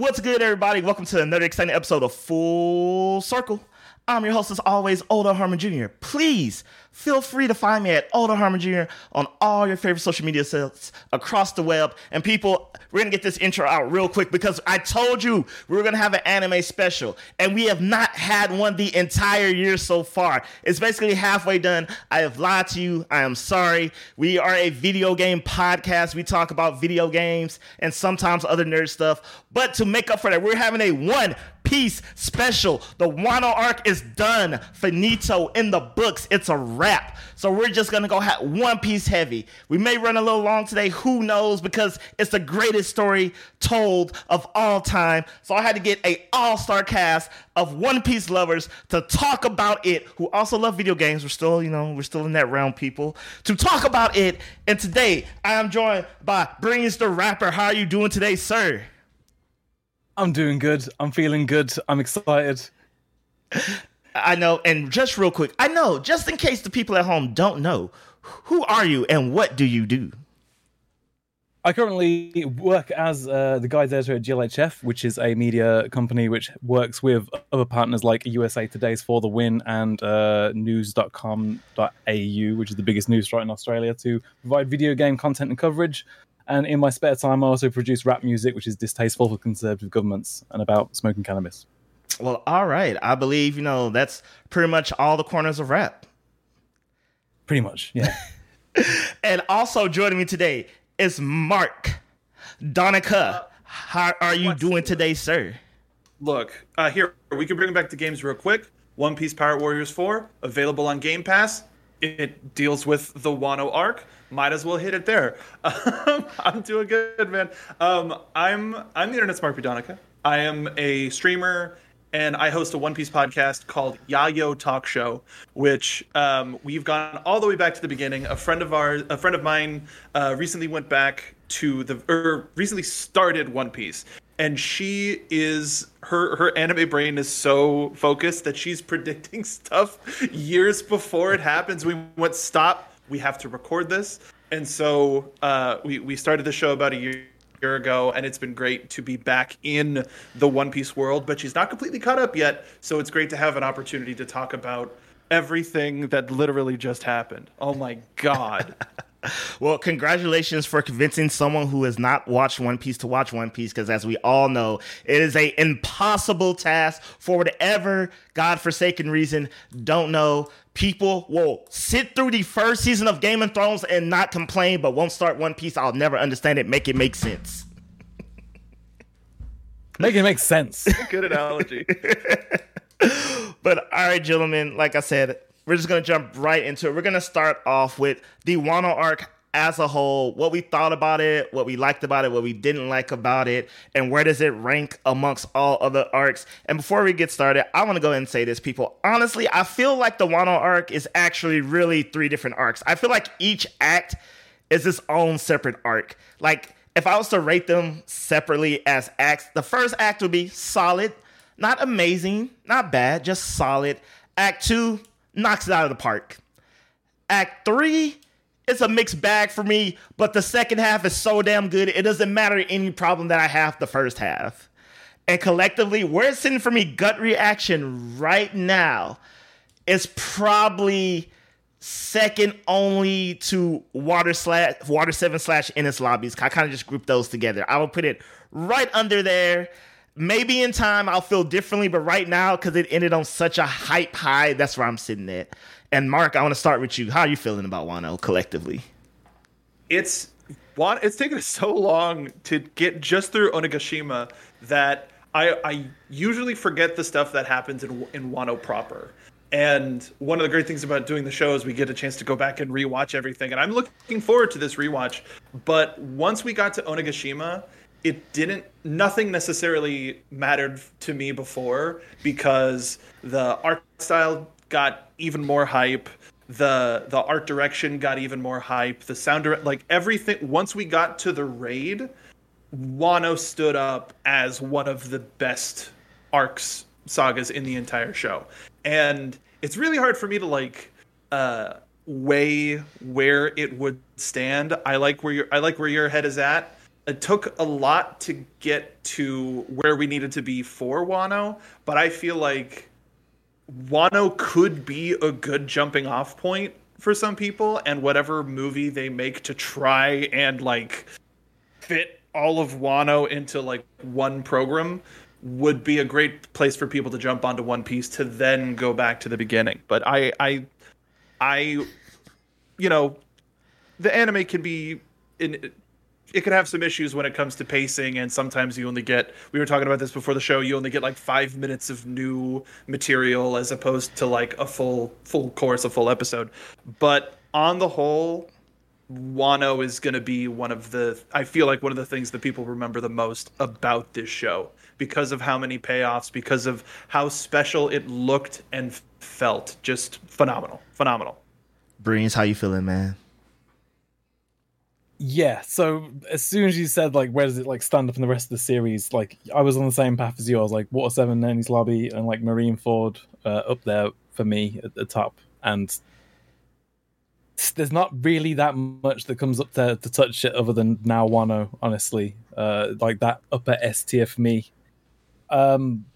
What's good, everybody? Welcome to another exciting episode of Full Circle. I'm your host, as always, Oda Harmon Jr. Please feel free to find me at Oda Harmon Jr. on all your favorite social media sites across the web. And people, we're gonna get this intro out real quick because I told you we were gonna have an anime special, and we have not had one the entire year so far. It's basically halfway done. I have lied to you. I am sorry. We are a video game podcast. We talk about video games and sometimes other nerd stuff. But to make up for that, we're having a one piece special. The Wano arc is done. Finito in the books. It's a wrap. So we're just gonna go have One Piece heavy. We may run a little long today. Who knows? Because it's the greatest story told of all time. So I had to get a all star cast of One Piece lovers to talk about it. Who also love video games. We're still, you know, we're still in that realm, people. To talk about it. And today I am joined by Breeze the rapper. How are you doing today, sir? I'm doing good. I'm feeling good. I'm excited. I know, and just real quick, I know, just in case the people at home don't know, who are you and what do you do? I currently work as uh, the guide editor at GLHF, which is a media company which works with other partners like USA Today's For the Win and uh, news.com.au, which is the biggest news site in Australia, to provide video game content and coverage. And in my spare time, I also produce rap music, which is distasteful for conservative governments and about smoking cannabis. Well, all right. I believe, you know, that's pretty much all the corners of rap. Pretty much, yeah. and also joining me today is Mark Donica. How are you doing today, sir? Look, uh, here, we can bring back the games real quick. One Piece Pirate Warriors 4, available on Game Pass. It deals with the Wano arc. Might as well hit it there. Um, I'm doing good, man. Um, I'm I'm the Internet Smart Donica. I am a streamer and I host a One Piece podcast called Yayo Talk Show, which um, we've gone all the way back to the beginning. A friend of ours, a friend of mine, uh, recently went back to the or recently started One Piece, and she is her her anime brain is so focused that she's predicting stuff years before it happens. We went stop. We have to record this, and so uh, we we started the show about a year year ago, and it's been great to be back in the One Piece world. But she's not completely caught up yet, so it's great to have an opportunity to talk about everything that literally just happened. Oh my god. well, congratulations for convincing someone who has not watched One Piece to watch One Piece, because as we all know, it is a impossible task for whatever godforsaken reason. Don't know. People will sit through the first season of Game of Thrones and not complain, but won't start One Piece. I'll never understand it. Make it make sense. Make it make sense. Good analogy. but all right, gentlemen, like I said, we're just gonna jump right into it. We're gonna start off with the Wano arc as a whole, what we thought about it, what we liked about it, what we didn't like about it, and where does it rank amongst all other arcs. And before we get started, I want to go ahead and say this, people. Honestly, I feel like the Wano arc is actually really three different arcs. I feel like each act is its own separate arc. Like if I was to rate them separately as acts, the first act would be solid, not amazing, not bad, just solid. Act two, knocks it out of the park. Act three, it's a mixed bag for me, but the second half is so damn good. It doesn't matter any problem that I have the first half. And collectively, where it's sitting for me, gut reaction right now is probably second only to Water slash Water Seven slash Enies Lobbies. I kind of just grouped those together. I will put it right under there. Maybe in time I'll feel differently, but right now, because it ended on such a hype high, that's where I'm sitting at. And Mark, I want to start with you. How are you feeling about Wano collectively? It's it's taken so long to get just through Onigashima that I, I usually forget the stuff that happens in in Wano proper. And one of the great things about doing the show is we get a chance to go back and rewatch everything. And I'm looking forward to this rewatch. But once we got to Onigashima, it didn't nothing necessarily mattered to me before because the art style got even more hype. The the art direction got even more hype. The sound direct like everything once we got to the raid wano stood up as one of the best arcs sagas in the entire show. And it's really hard for me to like uh weigh where it would stand. I like where your i like where your head is at. It took a lot to get to where we needed to be for Wano, but I feel like Wano could be a good jumping off point for some people, and whatever movie they make to try and like fit all of Wano into like one program would be a great place for people to jump onto One Piece to then go back to the beginning. But I I I you know the anime can be in it could have some issues when it comes to pacing and sometimes you only get we were talking about this before the show you only get like five minutes of new material as opposed to like a full full course a full episode. But on the whole wano is going to be one of the i feel like one of the things that people remember the most about this show. Because of how many payoffs because of how special it looked and felt. Just phenomenal phenomenal. Breeze, how you feeling, man? Yeah, so as soon as you said like where does it like stand up in the rest of the series, like I was on the same path as you. I was like Water Seven, Enies Lobby, and like Marineford uh, up there for me at the top. And there's not really that much that comes up to, to touch it other than now Wano, honestly. Uh, like that upper S tier for me. Um,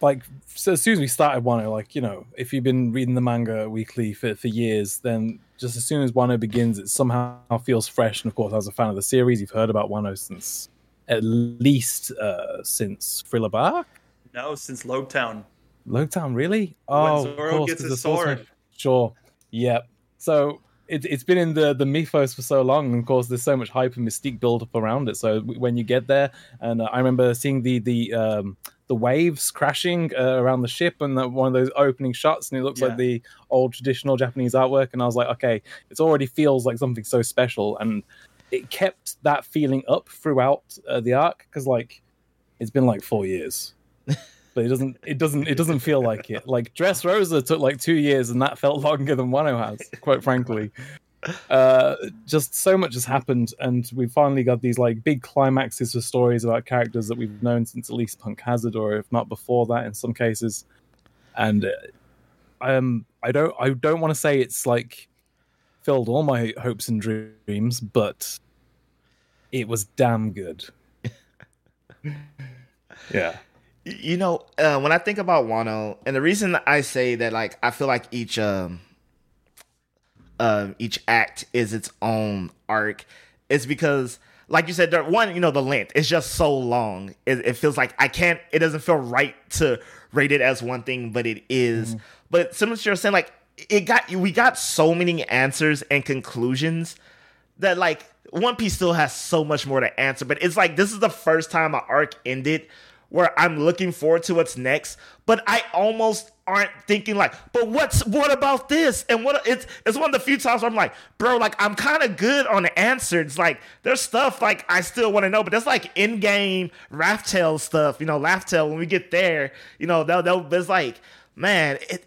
like so as soon as we started Wano, like you know, if you've been reading the manga weekly for, for years, then just as soon as Wano begins, it somehow feels fresh. And of course, as a fan of the series, you've heard about Wano since at least uh, since Thriller Bark. No, since Loguetown. Loguetown, really? Oh, when Zoro gets his sword. Sure. Yep. So it, it's been in the the mythos for so long, and of course, there's so much hype and mystique built up around it. So when you get there, and uh, I remember seeing the the um, the waves crashing uh, around the ship and the, one of those opening shots and it looks Yeah. like the old traditional japanese artwork and i was like okay it already feels like something so special. And it kept that feeling up throughout uh, the arc because like it's been like four years. But it doesn't it doesn't it doesn't feel like it. Like Dressrosa took like two years and that felt longer than wano has quite frankly uh just so much has happened and we've finally got these like big climaxes for stories about characters that we've known since at least punk hazard or if not before that in some cases. And uh, um i don't i don't want to say it's like filled all my hopes and dreams but it was damn good. Yeah. You know, uh, when I think about Wano, and the reason I say that, like, I feel like each um, uh, each act is its own arc, is because, like you said, there, one, you know, the length is just so long. It, it feels like I can't. It doesn't feel right to rate it as one thing, but it is. But similar to you're saying, like, it got we got so many answers and conclusions that like One Piece still has so much more to answer, but it's like this is the first time an arc ended where I'm looking forward to what's next, but I almost aren't thinking like, but what's what about this? And what it's it's one of the few times where I'm like, bro, like I'm kind of good on the answers. Like there's stuff like I still want to know, but that's like in-game Raftel stuff, you know, Raftel when we get there, you know, they'll, they'll it's like, man, it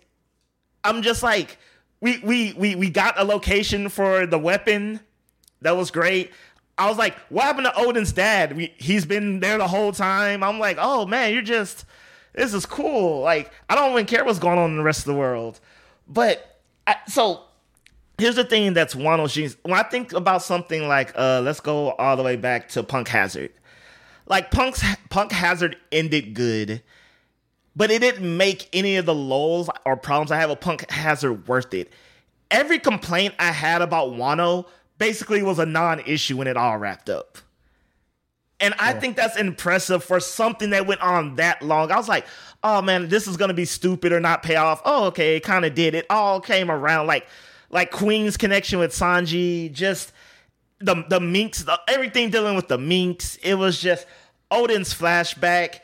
I'm just like, we we we we got a location for the weapon. That was great. I was like, what happened to Oden's dad? He's been there the whole time. I'm like, oh man, you're just this is cool. Like, I don't even care what's going on in the rest of the world. But I, so here's the thing that's of those when I think about something like uh let's go all the way back to Punk Hazard. Like Punk's Punk Hazard ended good but it didn't make any of the lulls or problems I have with Punk Hazard worth it. Every complaint I had about Wano basically was a non-issue when it all wrapped up. And I think that's impressive for something that went on that long. I was like, oh man, this is gonna be stupid or not pay off. Oh, okay, it kind of did. It all came around like like Queen's connection with Sanji, just the the minks, the, everything dealing with the minks. It was just Oden's flashback.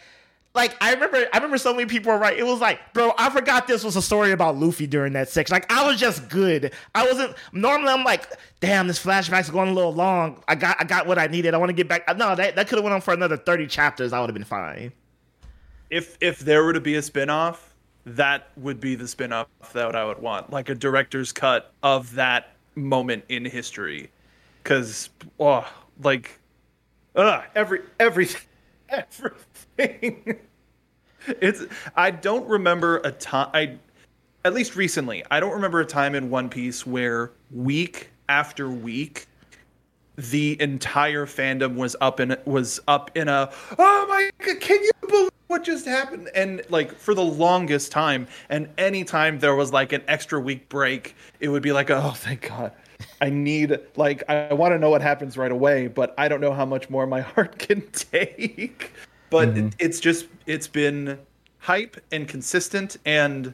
Like I remember, I remember so many people were right. It was like, bro, I forgot this was a story about Luffy during that section. Like I was just good. I wasn't normally. I'm like, damn, this flashback's going a little long. I got, I got what I needed. I want to get back. No, that that could have went on for another thirty chapters. I would have been fine. if if there were to be a spin-off that would be the spin-off that I would want like a director's cut of that moment in history cuz oh like uh every every everything it's I don't remember a time I at least recently I don't remember a time in One Piece where week after week the entire fandom was up in was up in a oh my god can you believe what just happened? And like for the longest time and anytime there was like an extra week break it would be like oh thank god. I need like i want to know what happens right away but i don't know how much more my heart can take but Mhm. it, it's just it's been hype and consistent and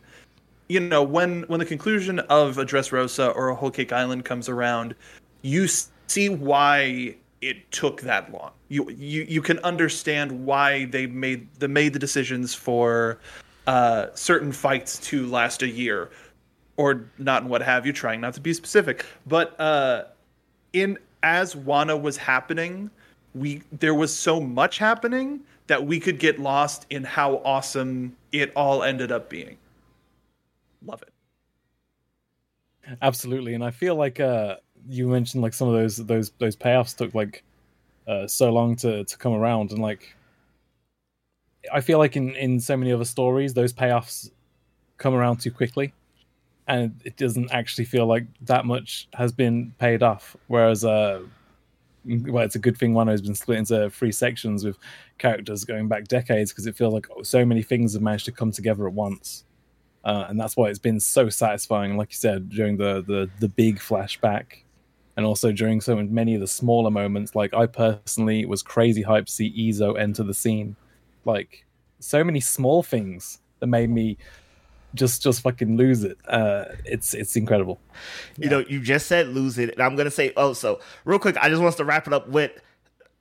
you know when when the conclusion of a Dressrosa or a Whole Cake Island comes around, you see why it took that long. You you you can understand why they made the made the decisions for uh, certain fights to last a year, or not, and what have you. Trying not to be specific, but uh, in as Wano was happening, we there was so much happening that we could get lost in how awesome it all ended up being. Love it. Absolutely, and I feel like uh, you mentioned like some of those those those payoffs took like uh, so long to to come around, and like I feel like in in so many other stories, those payoffs come around too quickly, and it doesn't actually feel like that much has been paid off. Whereas, uh, well, it's a good thing one has been split into three sections with characters going back decades because it feels like so many things have managed to come together at once uh, and that's why it's been so satisfying. Like you said, during the the the big flashback, and also during so many of the smaller moments. Like I personally was crazy hyped to see Izo enter the scene. Like so many small things that made me just just fucking lose it. Uh, it's it's incredible. You know, you just said lose it, and I'm gonna say oh, so real quick. I just want to wrap it up with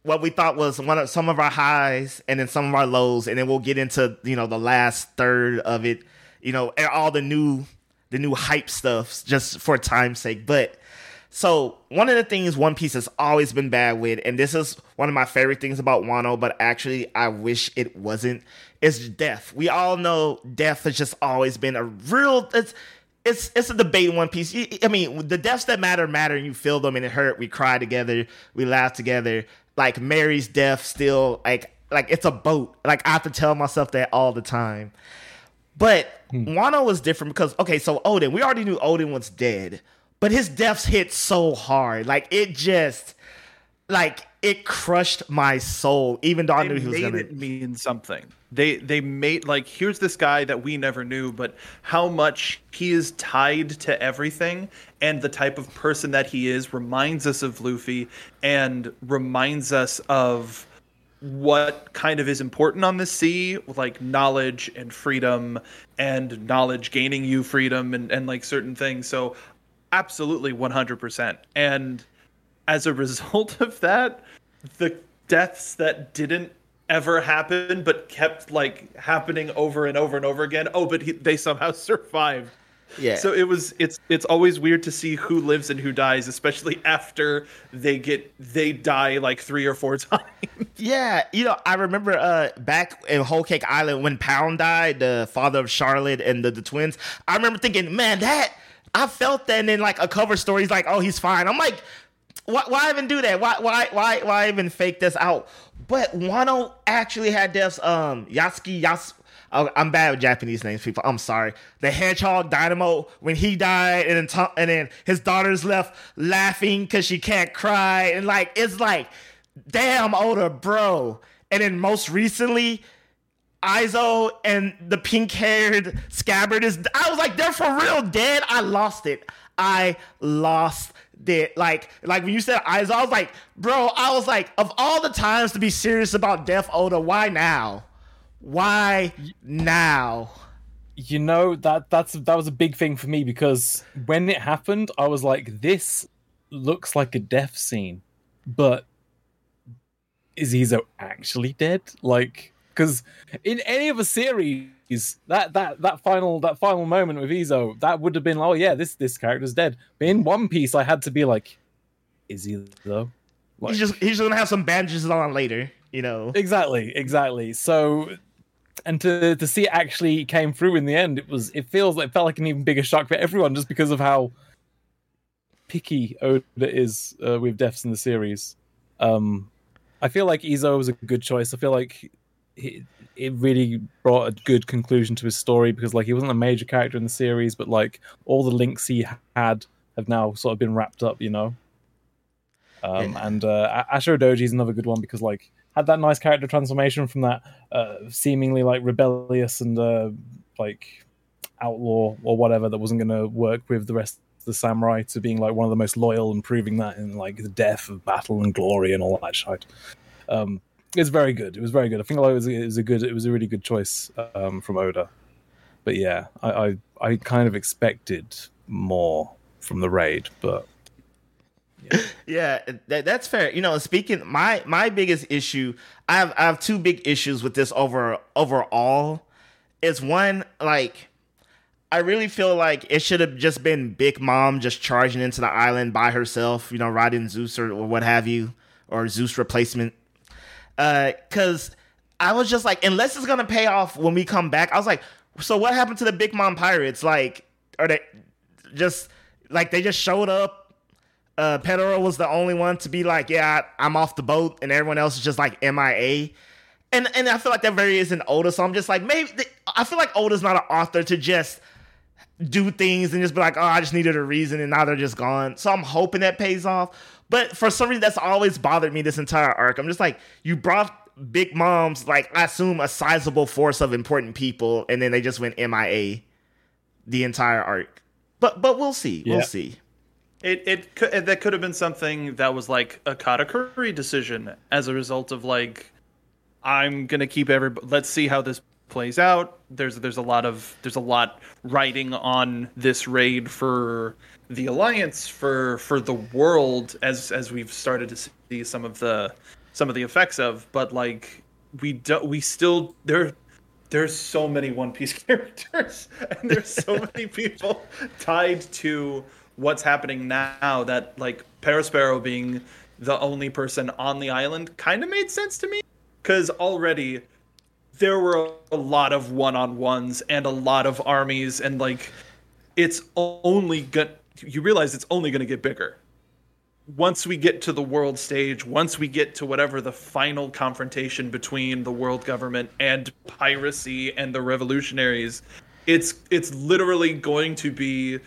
what we thought was one of some of our highs, and then some of our lows, and then we'll get into you know the last third of it. You know, all the new the new hype stuff just for time's sake. But so one of the things One Piece has always been bad with, and this is one of my favorite things about Wano, but actually I wish it wasn't, is death. We all know death has just always been a real it's it's it's a debate in One Piece. I mean, the deaths that matter matter, and you feel them and it hurt. We cry together, we laugh together. Like Merry's death, still like like it's a boat. Like I have to tell myself that all the time. But hmm. Wano was different because okay, so Oden, we already knew Oden was dead, but his deaths hit so hard, like it just, like it crushed my soul. Even though I knew he was gonna. it mean something. They they made like here's this guy that we never knew, but how much he is tied to everything, and the type of person that he is reminds us of Luffy, and reminds us of what kind of is important on the sea, like knowledge and freedom, and knowledge gaining you freedom, and and like certain things. So, absolutely one hundred percent. And as a result of that, the deaths that didn't ever happen but kept like happening over and over and over again. Oh, but he, they somehow survived. Yeah. So it was it's it's always weird to see who lives and who dies, especially after they get they die like three or four times. Yeah, you know, I remember uh back in Whole Cake Island when Pound died, the father of Charlotte and the, the twins. I remember thinking, man, that I felt that and then like a cover story's like, oh, he's fine. I'm like, why, why even do that? Why why why why even fake this out? But Wano actually had deaths. Um, Yasuki Yas. oh, I'm bad with Japanese names, people. I'm sorry. The Hedgehog Dynamo when he died, and then to- and then his daughter's left laughing because she can't cry, and like it's like, damn, Oda, bro. And then most recently, Izo and the pink haired scabbard is. I was like, they're for real dead. I lost it. I lost it. Like, like when you said Izo, I was like, bro, I was like, of all the times to be serious about Death Oda, why now? Why now? You know that that's that was a big thing for me because when it happened, I was like, "This looks like a death scene," but is Izo actually dead? Like, because in any of the series, that that that final that final moment with Izo, that would have been, "Oh yeah, this this character's dead." But in One Piece, I had to be like, "Is he though?" Like, He's just he's gonna have some bandages on later, you know. exactly exactly so and to to see it actually came through in the end it was it feels it felt like an even bigger shock for everyone just because of how picky oda is uh, with deaths in the series um i feel like izo was a good choice i feel like he, it really brought a good conclusion to his story because like he wasn't a major character in the series but like all the links he had have now sort of been wrapped up you know Um, yeah. And uh, Ashura Doji is another good one because like had that nice character transformation from that uh, seemingly like rebellious and uh, like outlaw or whatever that wasn't going to work with the rest of the samurai to being like one of the most loyal and proving that in like the death of battle and glory and all that shit. Um, it's very good. It was very good. I think like, it, was, it was a good. It was a really good choice um, from Oda. But yeah, I, I I kind of expected more from the raid, but yeah, that, that's fair. You know, speaking my my biggest issue, I have I have two big issues with this over overall. Is one like I really feel like it should have just been Big Mom just charging into the island by herself, you know, riding Zeus or, or what have you, or Zeus replacement. Uh, cause I was just like, unless it's gonna pay off when we come back, I was like, so what happened to the Big Mom pirates? Like, are they just like they just showed up uh, Pedro was the only one to be like, "Yeah, I'm off the boat," and everyone else is just like MIA. And and I feel like that very isn't Oda, so I'm just like, maybe I feel like Oda's not an author to just do things and just be like, "Oh, I just needed a reason," and now they're just gone. So I'm hoping that pays off. But for some reason, that's always bothered me this entire arc. I'm just like, you brought Big Mom's like I assume a sizable force of important people, and then they just went MIA the entire arc. But but we'll see. Yeah. We'll see. It it could, that could have been something that was like a Katakuri decision as a result of like I'm gonna keep every. Let's see how this plays out. There's there's a lot of there's a lot writing on this raid for the alliance for for the world as as we've started to see some of the some of the effects of. But like we do we still there there's so many One Piece characters and there's so many people tied to what's happening now that like Perospero being the only person on the island kind of made sense to me because already there were a lot of one-on-ones and a lot of armies and like it's only good you realize it's only going to get bigger once we get to the world stage once we get to whatever the final confrontation between the world government and piracy and the revolutionaries it's it's literally going to be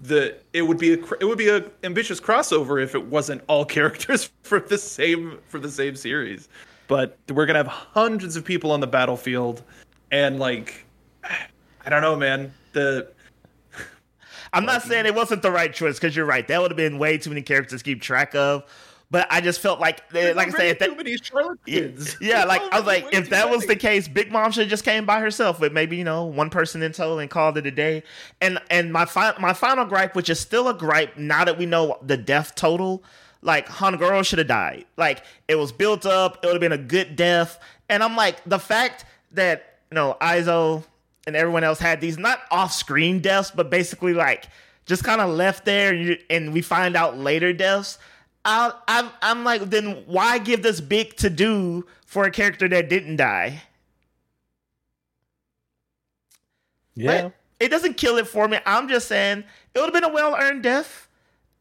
the it would be a it would be a ambitious crossover if it wasn't all characters for the same for the same series. But we're gonna have hundreds of people on the battlefield, and like, I don't know, man. The I'm not saying it wasn't the right choice because you're right. That would have been way too many characters to keep track of. But I just felt like, eh, There's like I said, too many Charlotte kids. Yeah, like I was like, if that was the case, Big Mom should have just came by herself with maybe you know one person in tow and called it a day. And and my fi- my final gripe, which is still a gripe now that we know the death total, like Hangoro should have died. Like it was built up, it would have been a good death. And I'm like, the fact that you know Izo and everyone else had these not off screen deaths, but basically like just kind of left there, and, you, and we find out later deaths I, I'm, I'm like, then why give this big to do for a character that didn't die? Yeah. But it doesn't kill it for me. I'm just saying it would have been a well earned death.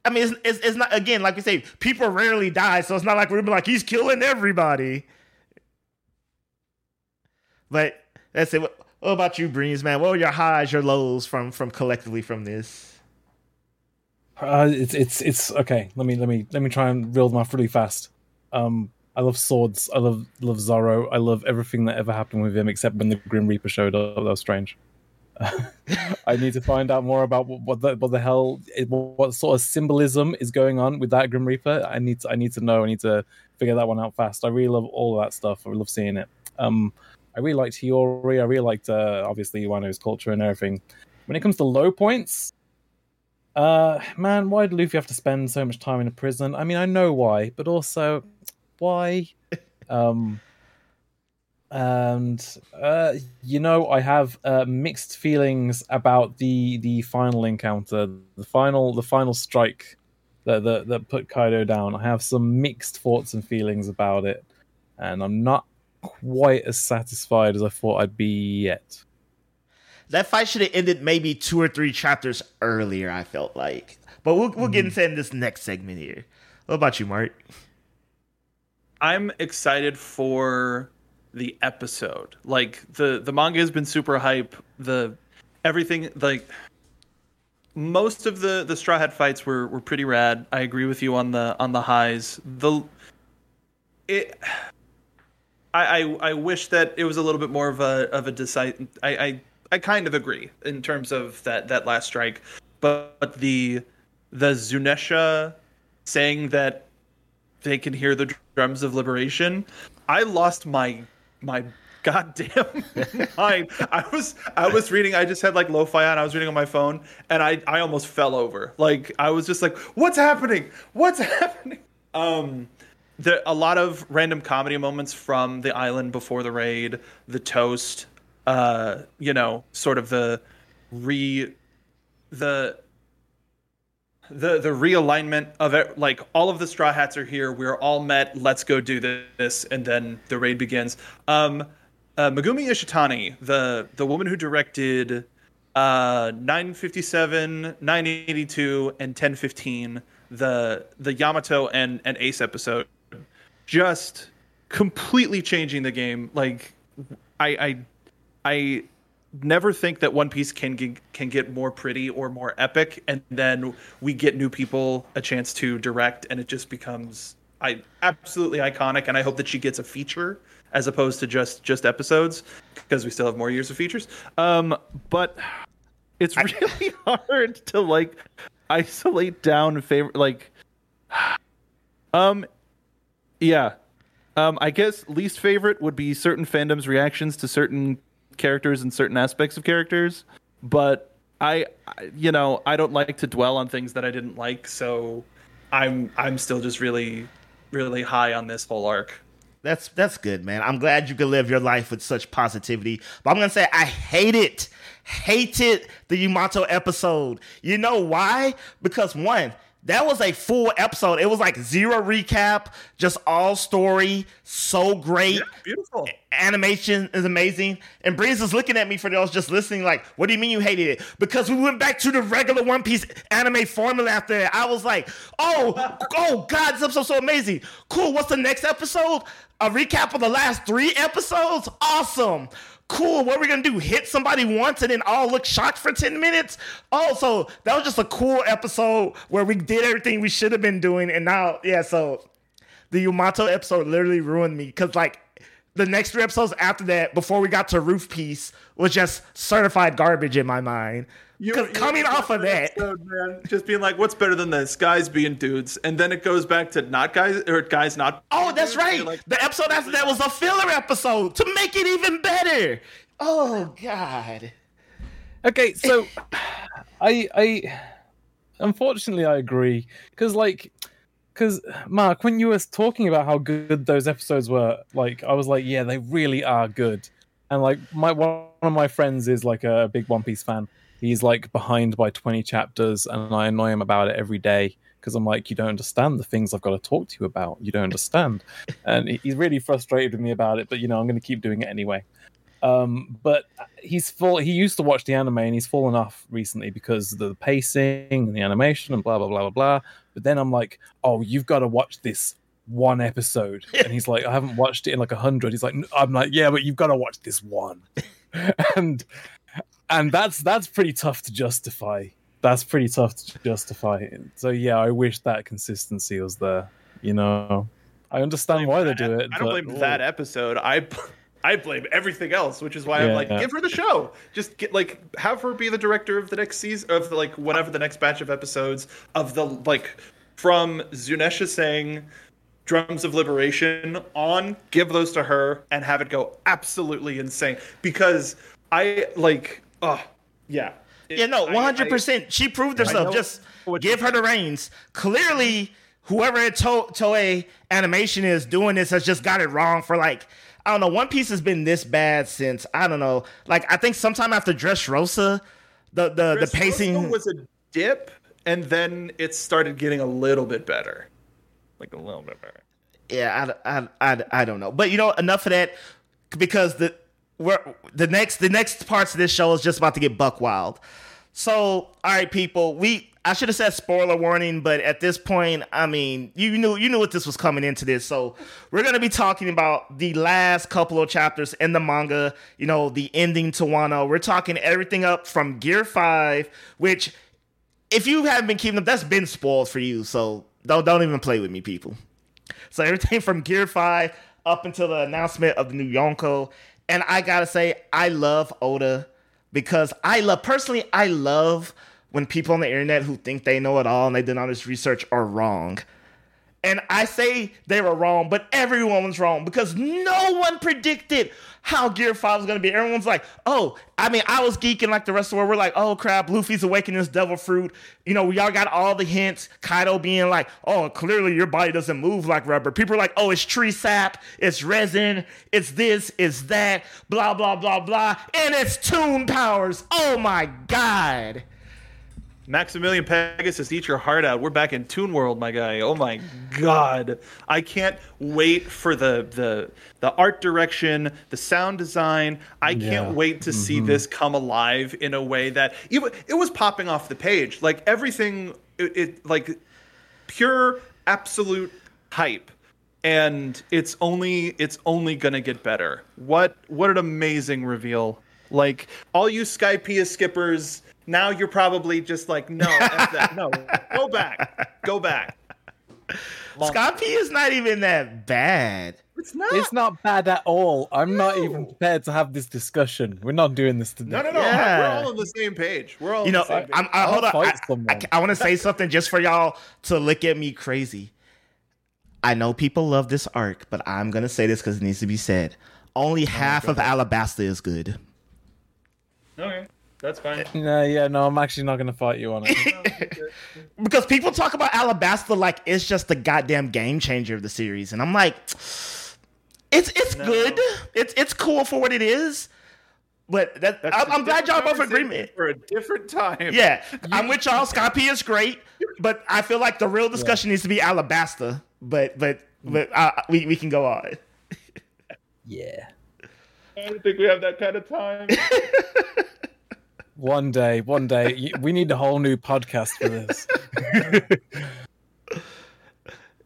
I mean, it's, it's, it's, not, again, like we say, people rarely die, so it's not like we're like, he's killing everybody. But that's it. What, about you, Breeze, man? What were your highs, your lows from from collectively from this? Uh, it's it's it's okay. Let me let me let me try and reel them off really fast. Um, I love swords. I love love Zoro. I love everything that ever happened with him, except when the Grim Reaper showed up. That was strange. I need to find out more about what, what the what the hell what sort of symbolism is going on with that Grim Reaper. I need to I need to know. I need to figure that one out fast. I really love all of that stuff. I love seeing it. Um, I really liked Hiyori. I really liked uh, obviously Wano's culture and everything. When it comes to low points, uh, man, why did Luffy have to spend so much time in a prison? I mean, I know why, but also why? um, and uh, you know, I have uh, mixed feelings about the the final encounter, the final the final strike that that, that put Kaido down. I have some mixed thoughts and feelings about it, and I'm not quite as satisfied as I thought I'd be yet that fight should have ended maybe two or three chapters earlier. I felt like, but we'll we'll get mm-hmm. into this next segment here. What about you, Mark? I'm excited for the episode. Like the the manga has been super hype. The everything like most of the the straw hat fights were were pretty rad. I agree with you on the on the highs. The it. I, I, I wish that it was a little bit more of a of a decisive. I, I I kind of agree in terms of that that last strike, but, but the the Zunesha saying that they can hear the drums of liberation. I lost my my goddamn mind. I was I was reading. I just had like lo-fi on. I was reading on my phone, and I I almost fell over. Like I was just like, "What's happening? What's happening?" Um, a lot of random comedy moments from the island before the raid, the toast. Uh, you know, sort of the re the the the realignment of it. Like all of the straw hats are here. We're all met. Let's go do this. And then the raid begins. Um uh, Megumi Ishitani, the the woman who directed uh, 957, 982, and 1015, the the Yamato and, and Ace episode, just completely changing the game. Like, I I, I never think that One Piece can get, can get more pretty or more epic, and then we get new people a chance to direct, and it just becomes I absolutely iconic. And I hope that she gets a feature as opposed to just just episodes because we still have more years of features. Um, but it's really hard to like isolate down favorite like um yeah um i guess least favorite would be certain fandoms reactions to certain characters and certain aspects of characters but I, you know i don't like to dwell on things that i didn't like so i'm i'm still just really really high on this whole arc that's that's good, man. I'm glad you could live your life with such positivity. But I'm gonna say I hate it, hated the Yamato episode. You know why? Because one, that was a full episode. It was like zero recap, just all story. So great. Yeah, beautiful. Animation is amazing. And Breeze is looking at me for those just listening, like, what do you mean you hated it? Because we went back to the regular One Piece anime formula after that. I was like, oh, oh God, this episode's so amazing. Cool. What's the next episode? A recap of the last three episodes? Awesome cool. What are we gonna do? Hit somebody once and then all look shocked for 10 minutes? Oh, so that was just a cool episode where we did everything we should have been doing. And now, yeah, so the Yamato episode literally ruined me because like the next three episodes after that, before we got to Roof Piece, was just certified garbage in my mind. Because coming off of that, episode, man, just being like, "What's better than this? Guys being dudes," and then it goes back to not guys or guys not. Oh, that's dudes, right. Like, the episode after that was a filler episode to make it even better. Oh God. Okay, so I I unfortunately I agree because like because Mark, when you were talking about how good those episodes were, like I was like, yeah, they really are good. And like my one of my friends is like a big One Piece fan, he's like behind by 20 chapters and i annoy him about it every day because i'm like you don't understand the things i've got to talk to you about. You don't understand. And he's really frustrated with me about it but you know i'm going to keep doing it anyway. Um, but he's full he used to watch the anime and he's fallen off recently because of the pacing and the animation and blah blah blah blah blah. But then i'm like oh you've got to watch this one episode. And he's like i haven't watched it in like a hundred. He's like i'm like yeah but you've got to watch this one. And and that's that's pretty tough to justify. That's pretty tough to justify. So yeah, I wish that consistency was there. You know, I understand why they do it. I don't but, blame oh. that episode. I I blame everything else, which is why yeah, I'm like, yeah. give her the show. Just get like have her be the director of the next season of the, like whatever the next batch of episodes of the like from Zunesha saying drums of liberation on give those to her and have it go absolutely insane because i like Oh, yeah. It, yeah, no, one hundred percent. She proved herself. Just give her the reins. Clearly, whoever at to- Toei Animation is doing this has just got it wrong for like I don't know. One Piece has been this bad since I don't know. Like I think sometime after Dressrosa, the the the pacing was a dip, and then it started getting a little bit better, like a little bit better. Yeah, I, I, I, I don't know, but you know enough of that because the we're the next the next parts of this show is just about to get buck wild. So, all right, people, we I should have said spoiler warning, but at this point, I mean, you knew you knew what this was coming into this. So, we're gonna be talking about the last couple of chapters in the manga. You know, the ending to Wano. We're talking everything up from Gear Five, which if you haven't been keeping up, that's been spoiled for you. So don't don't even play with me, people. So everything from Gear Five up until the announcement of the new Yonko, and I gotta say, I love Oda because I love personally, I love when people on the internet who think they know it all and they did all this research are wrong. And I say they were wrong, but everyone was wrong because no one predicted how Gear 5 was going to be. Everyone's like, oh, I mean, I was geeking like the rest of the world. We're like, oh crap, Luffy's awakening his devil fruit. You know, we all got all the hints. Kaido being like, oh, clearly your body doesn't move like rubber. People are like, oh, it's tree sap, it's resin, it's this, it's that, blah, blah, blah, blah. And it's tune powers. Oh my God. Maximilian Pegasus, eat your heart out. We're back in Toon World, my guy. Oh my god. I can't wait for the the the art direction, the sound design. I can't wait to see mm-hmm. this come alive in a way that even it was popping off the page. Like everything it, it like pure absolute hype. And it's only it's only gonna get better. What what an amazing reveal. Like all you Skypiea skippers, now you're probably just like, no, no, go back, go back. Long- Skypiea is not even that bad. it's not. It's not bad at all. I'm not even prepared to have this discussion. We're not doing this today. no, no, no. Yeah. We're all on the same page. We're all. You know, on the same page. I'm, I, I'll hold on. fight I. I, want to say something just for y'all to look at me crazy. I know people love this arc, but I'm gonna say this because it needs to be said. Only oh half of Alabasta is good. okay, that's fine. No, yeah, no, I'm actually not going to fight you on it. Because people talk about Alabasta like it's just the goddamn game changer of the series, and I'm like, it's it's No. good. It's it's cool for what it is. But that, I'm, a I'm glad y'all different both conversation agreement. for a different time. Yeah, I'm with y'all. Skypiea is great, but I feel like the real discussion needs to be Alabasta. But but but uh, we we can go on. yeah. I don't think we have that kind of time. One day, one day, we need a whole new podcast for this.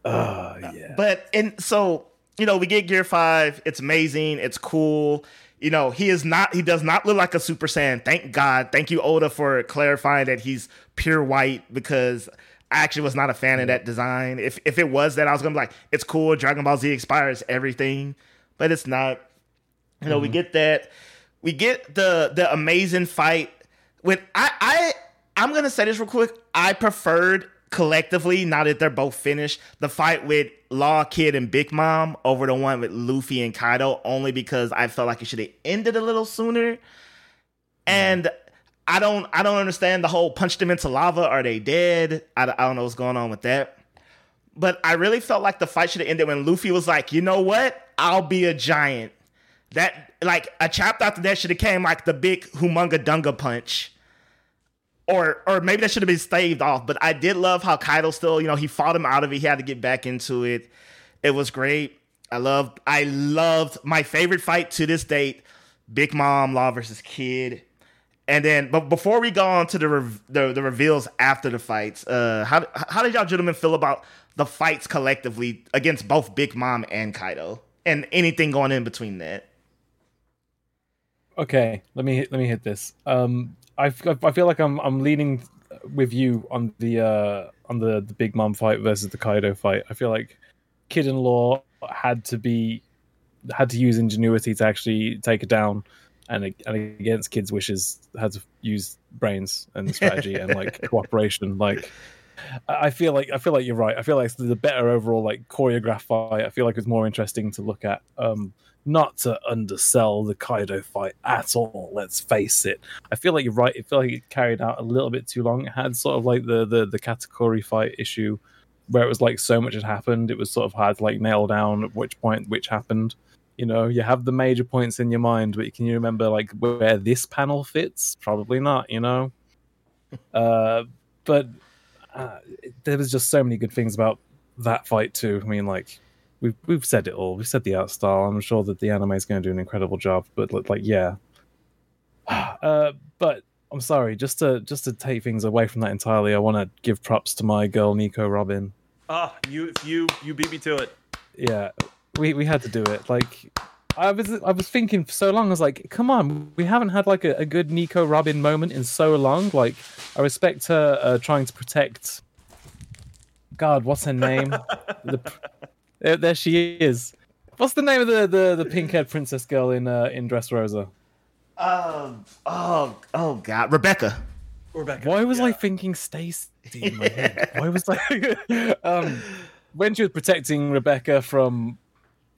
oh, yeah. But and so you know we get Gear Five. It's amazing. It's cool. You know he is not. He does not look like a Super Saiyan. Thank God. Thank you Oda for clarifying that he's pure white because. I actually was not a fan of that design. If if it was that, I was gonna be like, it's cool. Dragon Ball Z expires everything, but it's not. You know, we mm-hmm. get that. We get the the amazing fight. When I I I'm gonna say this real quick. I preferred collectively, now that they're both finished, the fight with Law Kid and Big Mom over the one with Luffy and Kaido, only because I felt like it should have ended a little sooner. And I don't I don't understand the whole punch them into lava. Are they dead? I, I don't know what's going on with that. But I really felt like the fight should have ended when Luffy was like, you know what? I'll be a giant. That like a chapter after that should have came like the big humunga dunga punch. Or or maybe that should have been staved off. But I did love how Kaido still, you know, he fought him out of it. He had to get back into it. It was great. I loved I loved my favorite fight to this date, Big Mom Law versus Kid. And then, but before we go on to the rev- the, the reveals after the fights, uh, how how did y'all gentlemen feel about the fights collectively against both Big Mom and Kaido, and anything going in between that? Okay, let me let me hit this. Um, I, I feel like I'm I'm leaning with you on the uh on the the Big Mom fight versus the Kaido fight. I feel like Kid and Law had to be had to use ingenuity to actually take it down, and and against Kid's wishes had to use brains and strategy and like cooperation. Like I feel like I feel like you're right. I feel like it's the better overall like choreographed fight. I feel like it's more interesting to look at. Um, not to undersell the Kaido fight at all. Let's face it. I feel like you're right. I feel like it carried out a little bit too long. It had sort of like the the the Katakuri fight issue, where it was like so much had happened. It was sort of hard to like nail down at which point which happened. You know, you have the major points in your mind, but can you remember like where this panel fits? Probably not. You know. uh, but uh, there was just so many good things about that fight too. I mean, like we've we've said it all. We've said the art style. I'm sure that the anime is going to do an incredible job. But like, yeah. Uh, but I'm sorry. Just to just to take things away from that entirely, I want to give props to my girl Nico Robin. Ah, you you you beat me to it. Yeah, we we had to do it. Like, I was I was thinking for so long. I was like, come on, we haven't had like a, a good Nico Robin moment in so long. Like, I respect her uh, trying to protect. God, what's her name? the, there, there she is. What's the name of the the, the pink haired princess girl in uh, in Dressrosa? Um. Oh. Oh God. Rebecca. Rebecca. Why was yeah. I thinking Stacy in my head? Why was I? um, when she was protecting Rebecca from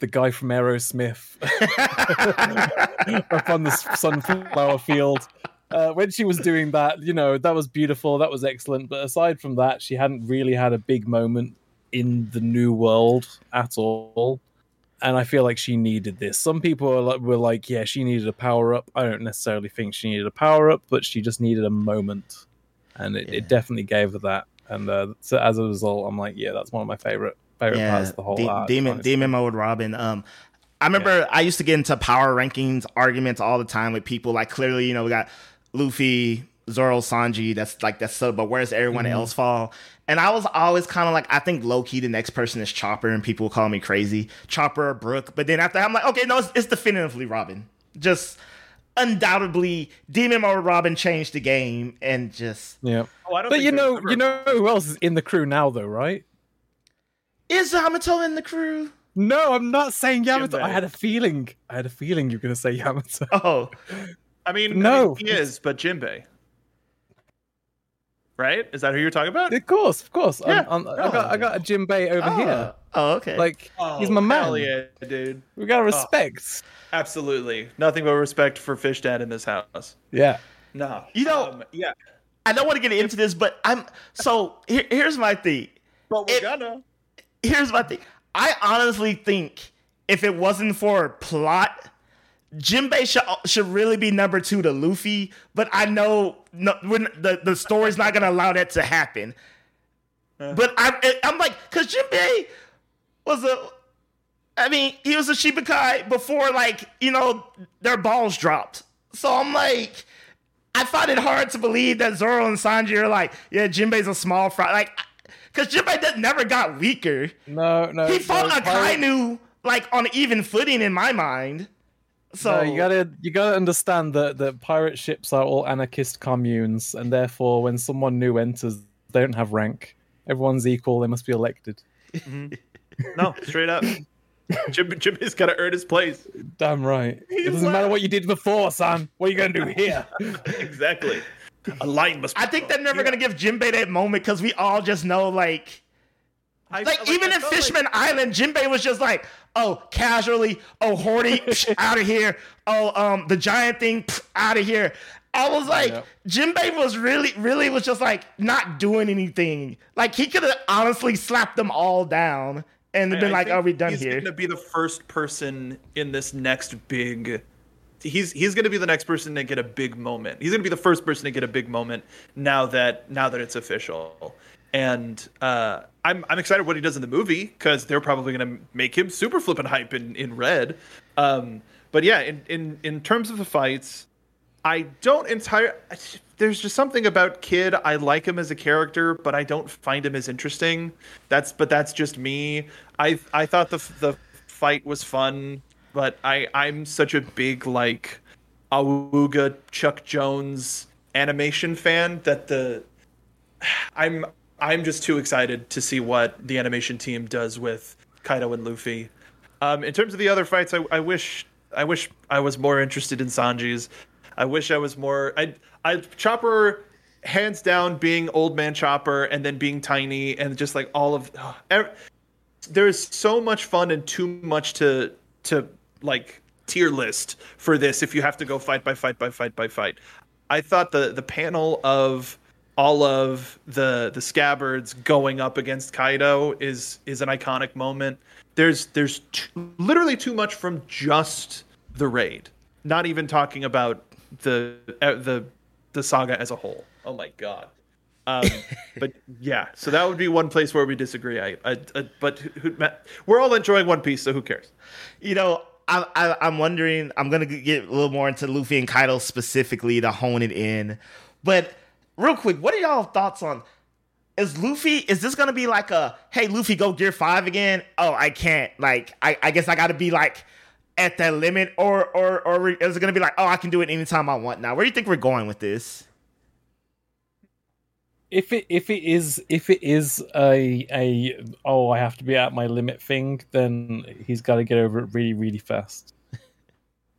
the guy from Aerosmith up on the sunflower field. Uh, when she was doing that, you know, that was beautiful. That was excellent. But aside from that, she hadn't really had a big moment in the new world at all. And I feel like she needed this. Some people were like, were like, yeah, she needed a power up. I don't necessarily think she needed a power up, but she just needed a moment. And it, Yeah. it definitely gave her that. And uh, so as a result, I'm like, yeah, that's one of my favorite favorite parts of the whole arc, demon honestly. demon mode Robin. Um, I remember I used to get into power rankings arguments all the time with people. Like clearly, you know, we got Luffy, Zoro, Sanji. That's like that's so. But where's everyone Mm-hmm. else fall? And I was always kind of like, I think low key the next person is Chopper, and people call me crazy, Chopper or Brook. But then after I'm like, okay, no, it's, it's definitively Robin. Just undoubtedly, demon mode Robin changed the game, and just Yeah. Oh, I don't But you know, ever- you know who else is in the crew now, though, right? is Yamato in the crew? No, I'm not saying Yamato. I had a feeling. I had a feeling you were going to say Yamato. Oh, I mean, No. no, he is, but Jinbei. Right? Is that who you're talking about? of course, of course. I'm- Yeah. I'm- I got, I got a Jinbei over oh, here. oh, okay. Like Oh, he's my man. Hell yeah, dude. We got to respect. Absolutely. Nothing but respect for Fish Dad in this house. Yeah. No. You know- um, yeah. I don't want to get into this, but I'm so here, here's my thing. But we're It- gonna. Here's my thing. I honestly think if it wasn't for plot, Jinbei should should really be number two to Luffy. But I know no, when the the story's not gonna allow that to happen. Uh-huh. But I I'm like, cause Jinbei was a. I mean, he was a Shichibukai before, like you know, their balls dropped. So I'm like, I find it hard to believe that Zoro and Sanji are like, yeah, Jinbei's a small fry. Like, because Jinbei that never got weaker. No, no. He fought no, Akainu like on even footing in my mind. So No, you gotta you gotta understand that that pirate ships are all anarchist communes, and therefore, when someone new enters, they don't have rank. Everyone's equal. They must be elected. Mm-hmm. No, straight up. Jim, Jimmy's got to earn his place. Damn right. It doesn't matter what you did before, son. What are you gonna do here? exactly. A line must. I think they're never gonna give Jinbei that moment because we all just know like I- like even I in felt like- Fishman Island, Jinbei was just like, oh, casually, oh, Horty, out of here. Oh, um, the giant thing, out of here. I was like, Yeah. Jinbei was really, really was just like not doing anything. Like he could have honestly slapped them all down and I- been I like, are we done he's here? He's going to be the first person in this next big. He's he's going to be the next person to get a big moment. He's going to be the first person to get a big moment now that now that it's official. And uh, I'm I'm excited what he does in the movie because they're probably going to make him super flippin' hype in in red. Um, but yeah, in, in in terms of the fights, I don't entire. There's just something about Kid. I like him as a character, but I don't find him as interesting. That's but that's just me. I I thought the the fight was fun, but I I'm such a big like Awuga Chuck Jones animation fan that the I'm I'm just too excited to see what the animation team does with Kaido and Luffy. Um, in terms of the other fights, I, I wish I wish I was more interested in Sanji's. I wish I was more. I I Chopper, hands down, being old man Chopper and then being tiny and just like all of. ev- there's so much fun and too much to to like tier list for this if you have to go fight by fight by fight by fight. I thought the the panel of all of the the scabbards going up against Kaido is is an iconic moment. There's there's t- literally too much from just the raid. Not even talking about the uh, the the saga as a whole. Oh my god. Um, but yeah, so that would be one place where we disagree. I, I, I but who, we're all enjoying One Piece, so who cares? you know, I, I, I'm wondering. I'm gonna get a little more into Luffy and Kaido specifically to hone it in. But real quick, what are y'all thoughts on? Is Luffy? Is this gonna be like a hey Luffy go Gear Five again? Oh, I can't. Like I, I guess I got to be like at that limit, or or or is it gonna be like, oh, I can do it anytime I want now? Where do you think we're going with this? if it if it is if it is a a oh I have to be at my limit thing, then he's got to get over it really really fast.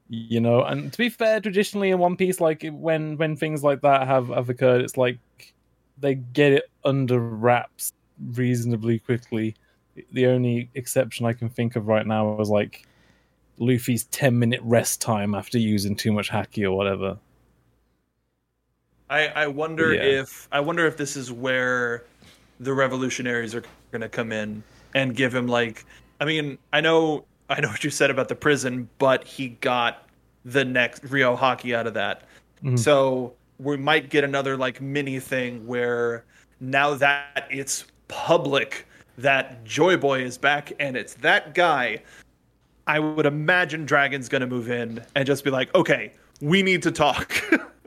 You know, and to be fair, traditionally in One Piece, like when when things like that have have occurred, it's like they get it under wraps reasonably quickly. The only exception I can think of right now was like Luffy's ten minute rest time after using too much haki or whatever. I, I wonder Yeah. if I wonder if this is where the revolutionaries are going to come in and give him like I mean I know I know what you said about the prison but he got the next Ryuo haki out of that Mhm. so we might get another like mini thing where now that it's public that Joy Boy is back and it's that guy I would imagine Dragon's going to move in and just be like, okay, we need to talk.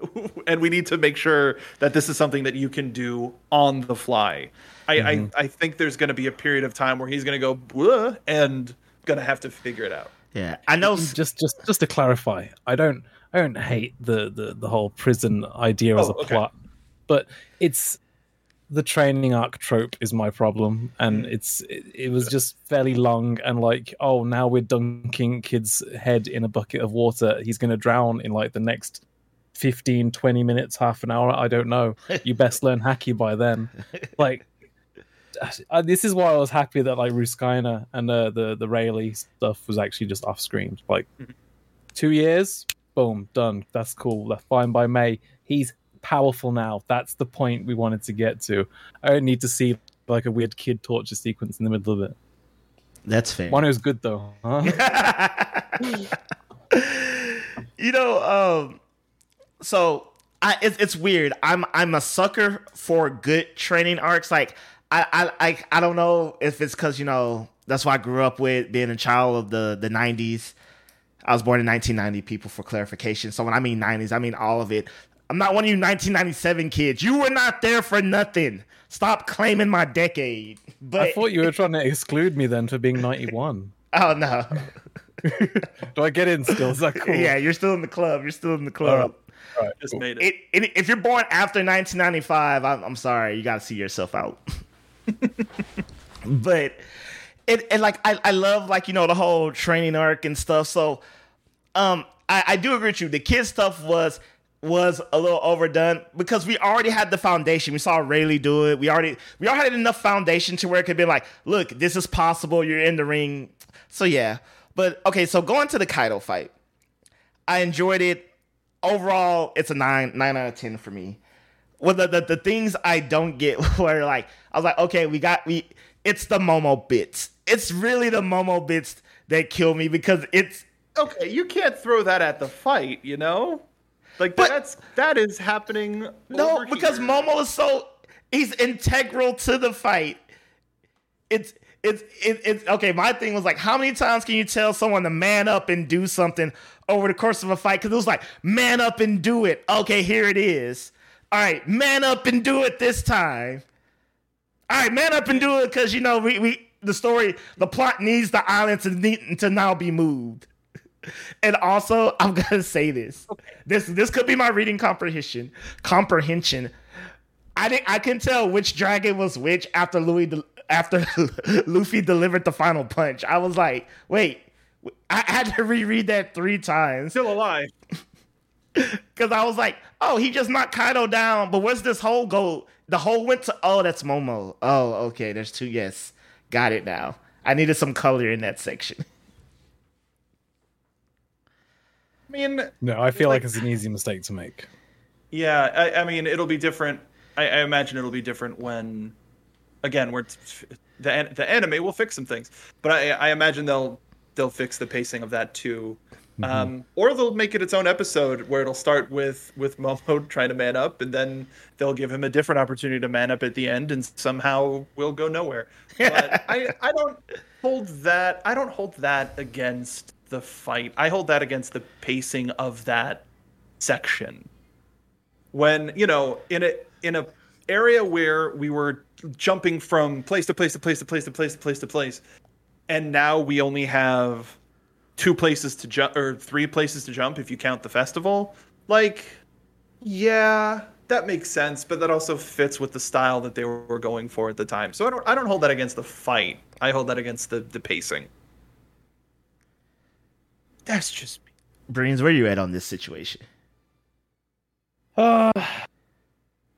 and we need to make sure that this is something that you can do on the fly. I, I, I think there's going to be a period of time where he's going to go, and going to have to figure it out. Yeah, I know. just just just to clarify, I don't I don't hate the the, the whole prison idea as Oh, a okay. plot, but it's the training arc trope is my problem, and mm. it's it, it was just fairly long and like oh now we're dunking kid's head in a bucket of water, he's gonna drown in like the next 15 20 minutes half an hour i don't know you best learn haki by then like uh, this is why I was happy that like Rusukaina and uh, the the Rayleigh stuff was actually just off screen. Like two years, boom, done. That's cool. That's fine by May. He's powerful now. That's the point we wanted to get to. I don't need to see like a weird kid torture sequence in the middle of it. That's fair. One was good though. Huh? you know, um, so I it's, it's weird. I'm I'm a sucker for good training arcs. Like I I I, I don't know if it's because you know that's what I grew up with, being a child of the the '90s. I was born in 1990. People for clarification. So when I mean '90s, I mean all of it. I'm not one of you 1997 kids. You were not there for nothing. Stop claiming my decade. But I thought you were trying to exclude me then for being 91. oh no. Do I get in still? Is that cool? Yeah, you're still in the club. You're still in the club. All right, Just cool. made it. it, it, if you're born after 1995, I'm, I'm sorry, you got to see yourself out. but it, and like I, I love like you know the whole training arc and stuff. So um, I, I do agree with you. The kid stuff was was a little overdone because we already had the foundation. We saw Rayleigh do it. We already we already had enough foundation to where it could be like, look, this is possible. You're in the ring. So yeah. But okay, so going to the Kaido fight, I enjoyed it. Overall, it's a nine nine out of ten for me. Well, the, the the things I don't get were like I was like, okay, we got we. It's the Momo bits. It's really the Momo bits that kill me because it's Okay, you can't throw that at the fight, you know? Like But- that's that is happening. No, because here. Momo is so he's integral to the fight. It's it's it, it's okay. My thing was like, how many times can you tell someone to man up and do something over the course of a fight? Because it was like, man up and do it. Okay, here it is. All right, man up and do it this time. All right, man up and do it because you know we we the story the plot needs the island to need, to now be moved. And also, I'm gonna say this. This this could be my reading comprehension. Comprehension. I think I can tell which dragon was which after Louis de- after Luffy delivered the final punch. I was like, wait, I had to reread that three times still alive. Because I was like, oh, he just knocked Kaido down. But where's this whole go? The whole went to oh, that's Momo. Oh, okay, there's two. Yes, got it now. I needed some color in that section. I mean, No, I feel Like- like it's an easy mistake to make. Yeah, I, I mean, it'll be different. I, I imagine it'll be different when, again, we're the the anime will fix some things, but I, I imagine they'll they'll fix the pacing of that too, um, or they'll make it its own episode where it'll start with with Momo trying to man up, and then they'll give him a different opportunity to man up at the end, and somehow we'll go nowhere. But I I don't hold that I don't hold that against the fight. I hold that against the pacing of that section when you know in a in a area where we were jumping from place to place to place to place to place to place to place and now we only have two places to jump or three places to jump if you count the festival. Like, yeah, that makes sense, but that also fits with the style that they were going for at the time. So I don't I don't hold that against the fight. I hold that against the the pacing. That's just me. Brains, where are you at on this situation? Uh,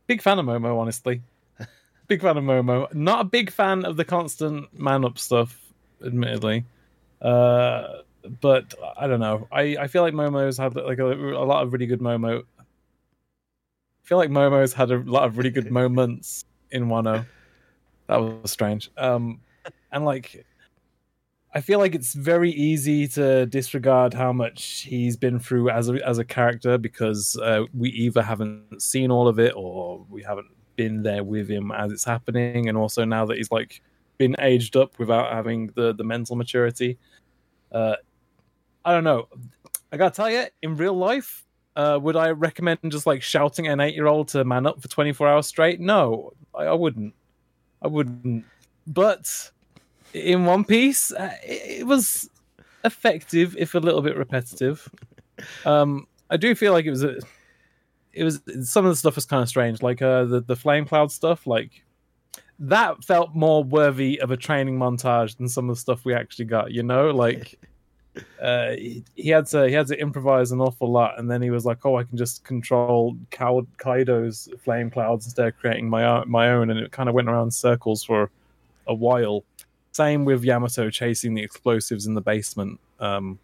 big fan of Momo, honestly. big fan of Momo. Not a big fan of the constant man up stuff, admittedly. Uh, but I don't know. I, I feel like Momo's had like a, a lot of really good Momo. I feel like Momo's had a lot of really good moments in Wano. That was strange. Um, and like I feel like it's very easy to disregard how much he's been through as a, as a character because uh, we either haven't seen all of it or we haven't been there with him as it's happening, and also now that he's like been aged up without having the the mental maturity. Uh, I don't know. I gotta tell you, in real life, uh, would I recommend just like shouting at an eight year old to man up for twenty four hours straight? No, I, I wouldn't. I wouldn't. But in One Piece, uh, it, it, was effective, if a little bit repetitive. Um, I do feel like it was a, it was some of the stuff was kind of strange, like uh, the the flame cloud stuff. Like that felt more worthy of a training montage than some of the stuff we actually got. You know, like. Uh, he, he, had to he had to improvise an awful lot, and then he was like, "Oh, I can just control Kaido's flame clouds instead of creating my my own," and it kind of went around circles for a while. Same with Yamato chasing the explosives in the basement. Um,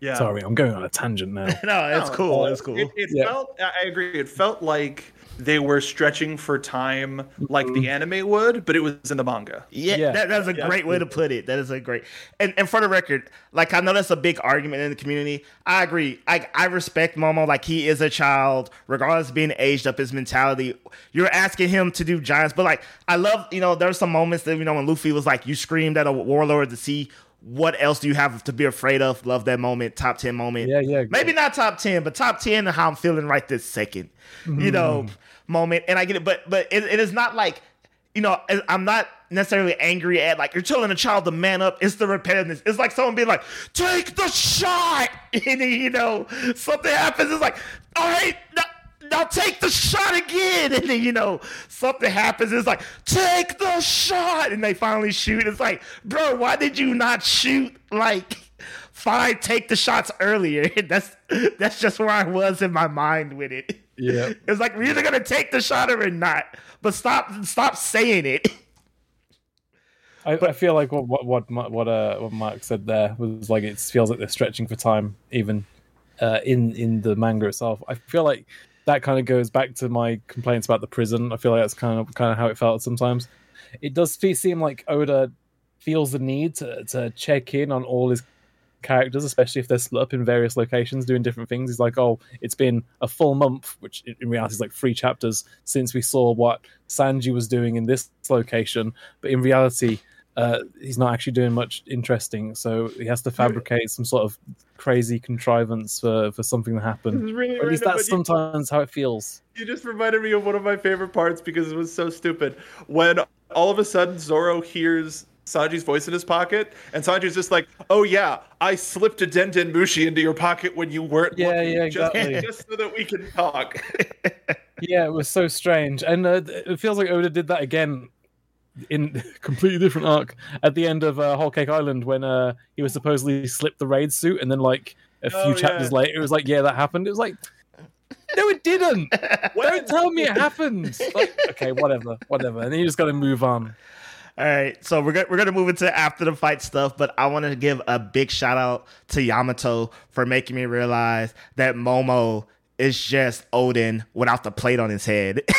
yeah. Sorry, I'm going on a tangent now. no, it's no, cool. It's cool. It, it yeah. felt. I agree. It felt like they were stretching for time like mm-hmm. the anime would, but it was in the manga. Yeah, yeah. That, that's a yeah. great way to put it. That is a great. And and for the record, like I know that's a big argument in the community. I agree. I I respect Momo. Like he is a child, regardless of being aged up. His mentality. You're asking him to do giants, but like I love. You know, there's some moments that you know when Luffy was like, you screamed at a warlord to see what else do you have to be afraid of? Love that moment, top 10 moment. Yeah, yeah. Maybe not top 10, but top 10 and how I'm feeling right this 2nd mm-hmm. You know, moment. And I get it, but but it, it is not like, you know, I'm not necessarily angry at like you're telling a child to man up. It's the repetitiveness. It's like someone being like, take the shot. And you know, something happens. It's like, all right, And then, you know, something happens. It's like, take the shot. And they finally shoot. It's like, bro, why did you not shoot? Like, fine, take the shots earlier. That's that's just where I was in my mind with it. Yeah. It's like we're either gonna take the shot or not. But stop stop saying it. I, but, I feel like what what what what, uh, what Mark said there was like it feels like they're stretching for time even uh, in in the manga itself. I feel like that kind of goes back to my complaints about the prison. I feel like that's kind of kind of how it felt sometimes. It does seem like Oda feels the need to, to check in on all his characters, especially if they're split up in various locations doing different things. He's like, oh, it's been a full month, which in reality is like three chapters since we saw what Sanji was doing in this location. But in reality, uh, he's not actually doing much interesting. So he has to fabricate some sort of crazy contrivance for, for something to happen. Really at least that's sometimes you, how it feels. You just reminded me of one of my favorite parts because it was so stupid. When all of a sudden Zoro hears Sanji's voice in his pocket, and Sanji's just like, "Oh yeah, I slipped a Den Den Mushi into your pocket when you weren't yeah, looking, yeah, exactly. just, just so that we can talk." yeah, it was so strange, and uh, it feels like Oda did that again in completely different arc at the end of uh, Whole Cake Island when uh, he was supposedly slipped the raid suit, and then like a few oh, chapters yeah. later, it was like, "Yeah, that happened." It was like. No, it didn't. Don't tell me it happened. Like, okay, whatever, whatever. And then you just got to move on. All right, so we're go- we're gonna move into after the fight stuff, but I want to give a big shout out to Yamato for making me realize that Momo is just Oden without the plate on his head.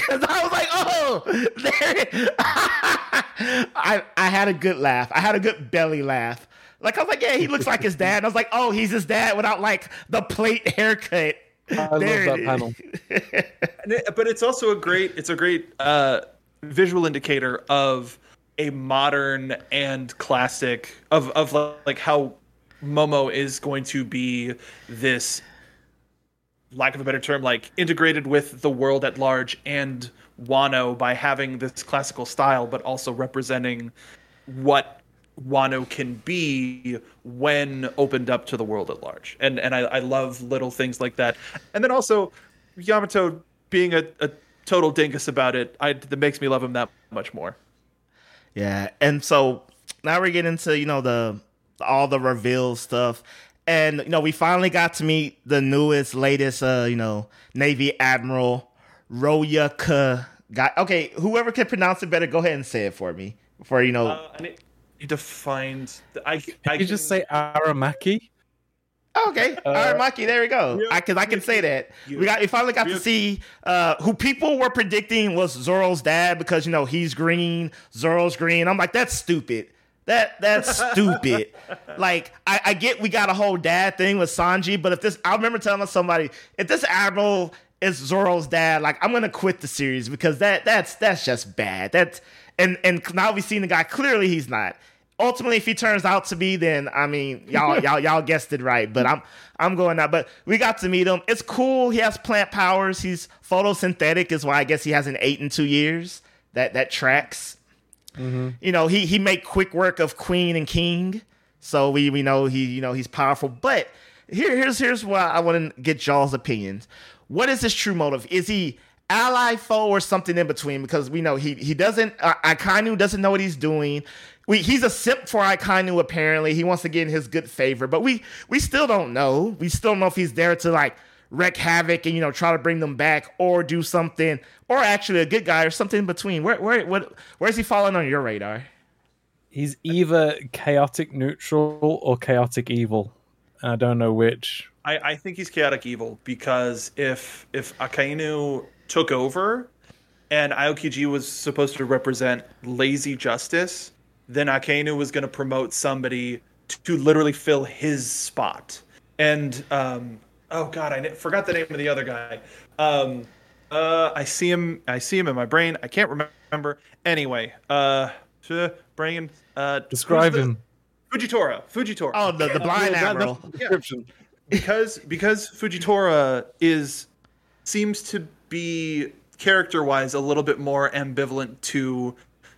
Because I was like, oh, there. I I had a good laugh. I had a good belly laugh. Like I was like, yeah, he looks like his dad. And I was like, oh, he's his dad without like the plate haircut. I there love that panel. but it's also a great. It's a great. uh visual indicator of a modern and classic of of like how Momo is going to be this lack of a better term like integrated with the world at large and Wano by having this classical style but also representing what Wano can be when opened up to the world at large. And and I, I love little things like that. And then also Yamato being a, a total dingus about it, I that makes me love him that much more. Yeah, and so now we're getting into you know the all the reveal stuff, and you know we finally got to meet the newest, latest, uh, you know, Navy Admiral Roya Guy. Okay, whoever can pronounce it better, go ahead and say it for me. For you know, uh, I need, to find. I, can I you just say Aramaki? Okay, uh, Aramaki. There we go. Yeah, I can I can say that we got we finally got to see uh, who people were predicting was Zoro's dad because you know he's green, Zoro's green. I'm like that's stupid. That that's stupid. like I, I get we got a whole dad thing with Sanji, but if this I remember telling somebody if this admiral is Zoro's dad, like I'm gonna quit the series because that that's that's just bad. That's and and now we've seen the guy clearly he's not ultimately, if he turns out to be, then I mean, y'all, y'all, y'all guessed it right. But I'm, I'm going out. But we got to meet him. It's cool. He has plant powers. He's photosynthetic, is why I guess he hasn't ate in two years. That that tracks. Mm-hmm. You know, he he make quick work of Queen and King, so we we know he you know he's powerful. But here here's here's why I want to get y'all's opinions. What is his true motive? Is he ally, foe, or something in between? Because we know he he doesn't. Uh, Akainu doesn't know what he's doing we he's a simp for Akainu apparently. He wants to get in his good favor, but we we still don't know. We still don't know if he's there to like wreak havoc and you know try to bring them back or do something or actually a good guy or something in between. Where where what where's he falling on your radar? He's either chaotic neutral or chaotic evil. I don't know which. I, I think he's chaotic evil because if if Akainu took over and Aokiji was supposed to represent lazy justice, then Akainu was going to promote somebody to literally fill his spot. And um, oh god, I forgot the name of the other guy. Um, uh, I see him. I see him in my brain. I can't remember. Anyway, uh, brain. Uh, Describe him. Fujitora. Fujitora. Oh, the, the blind yeah, admiral. The description. Yeah. because because Fujitora is seems to be character wise a little bit more ambivalent to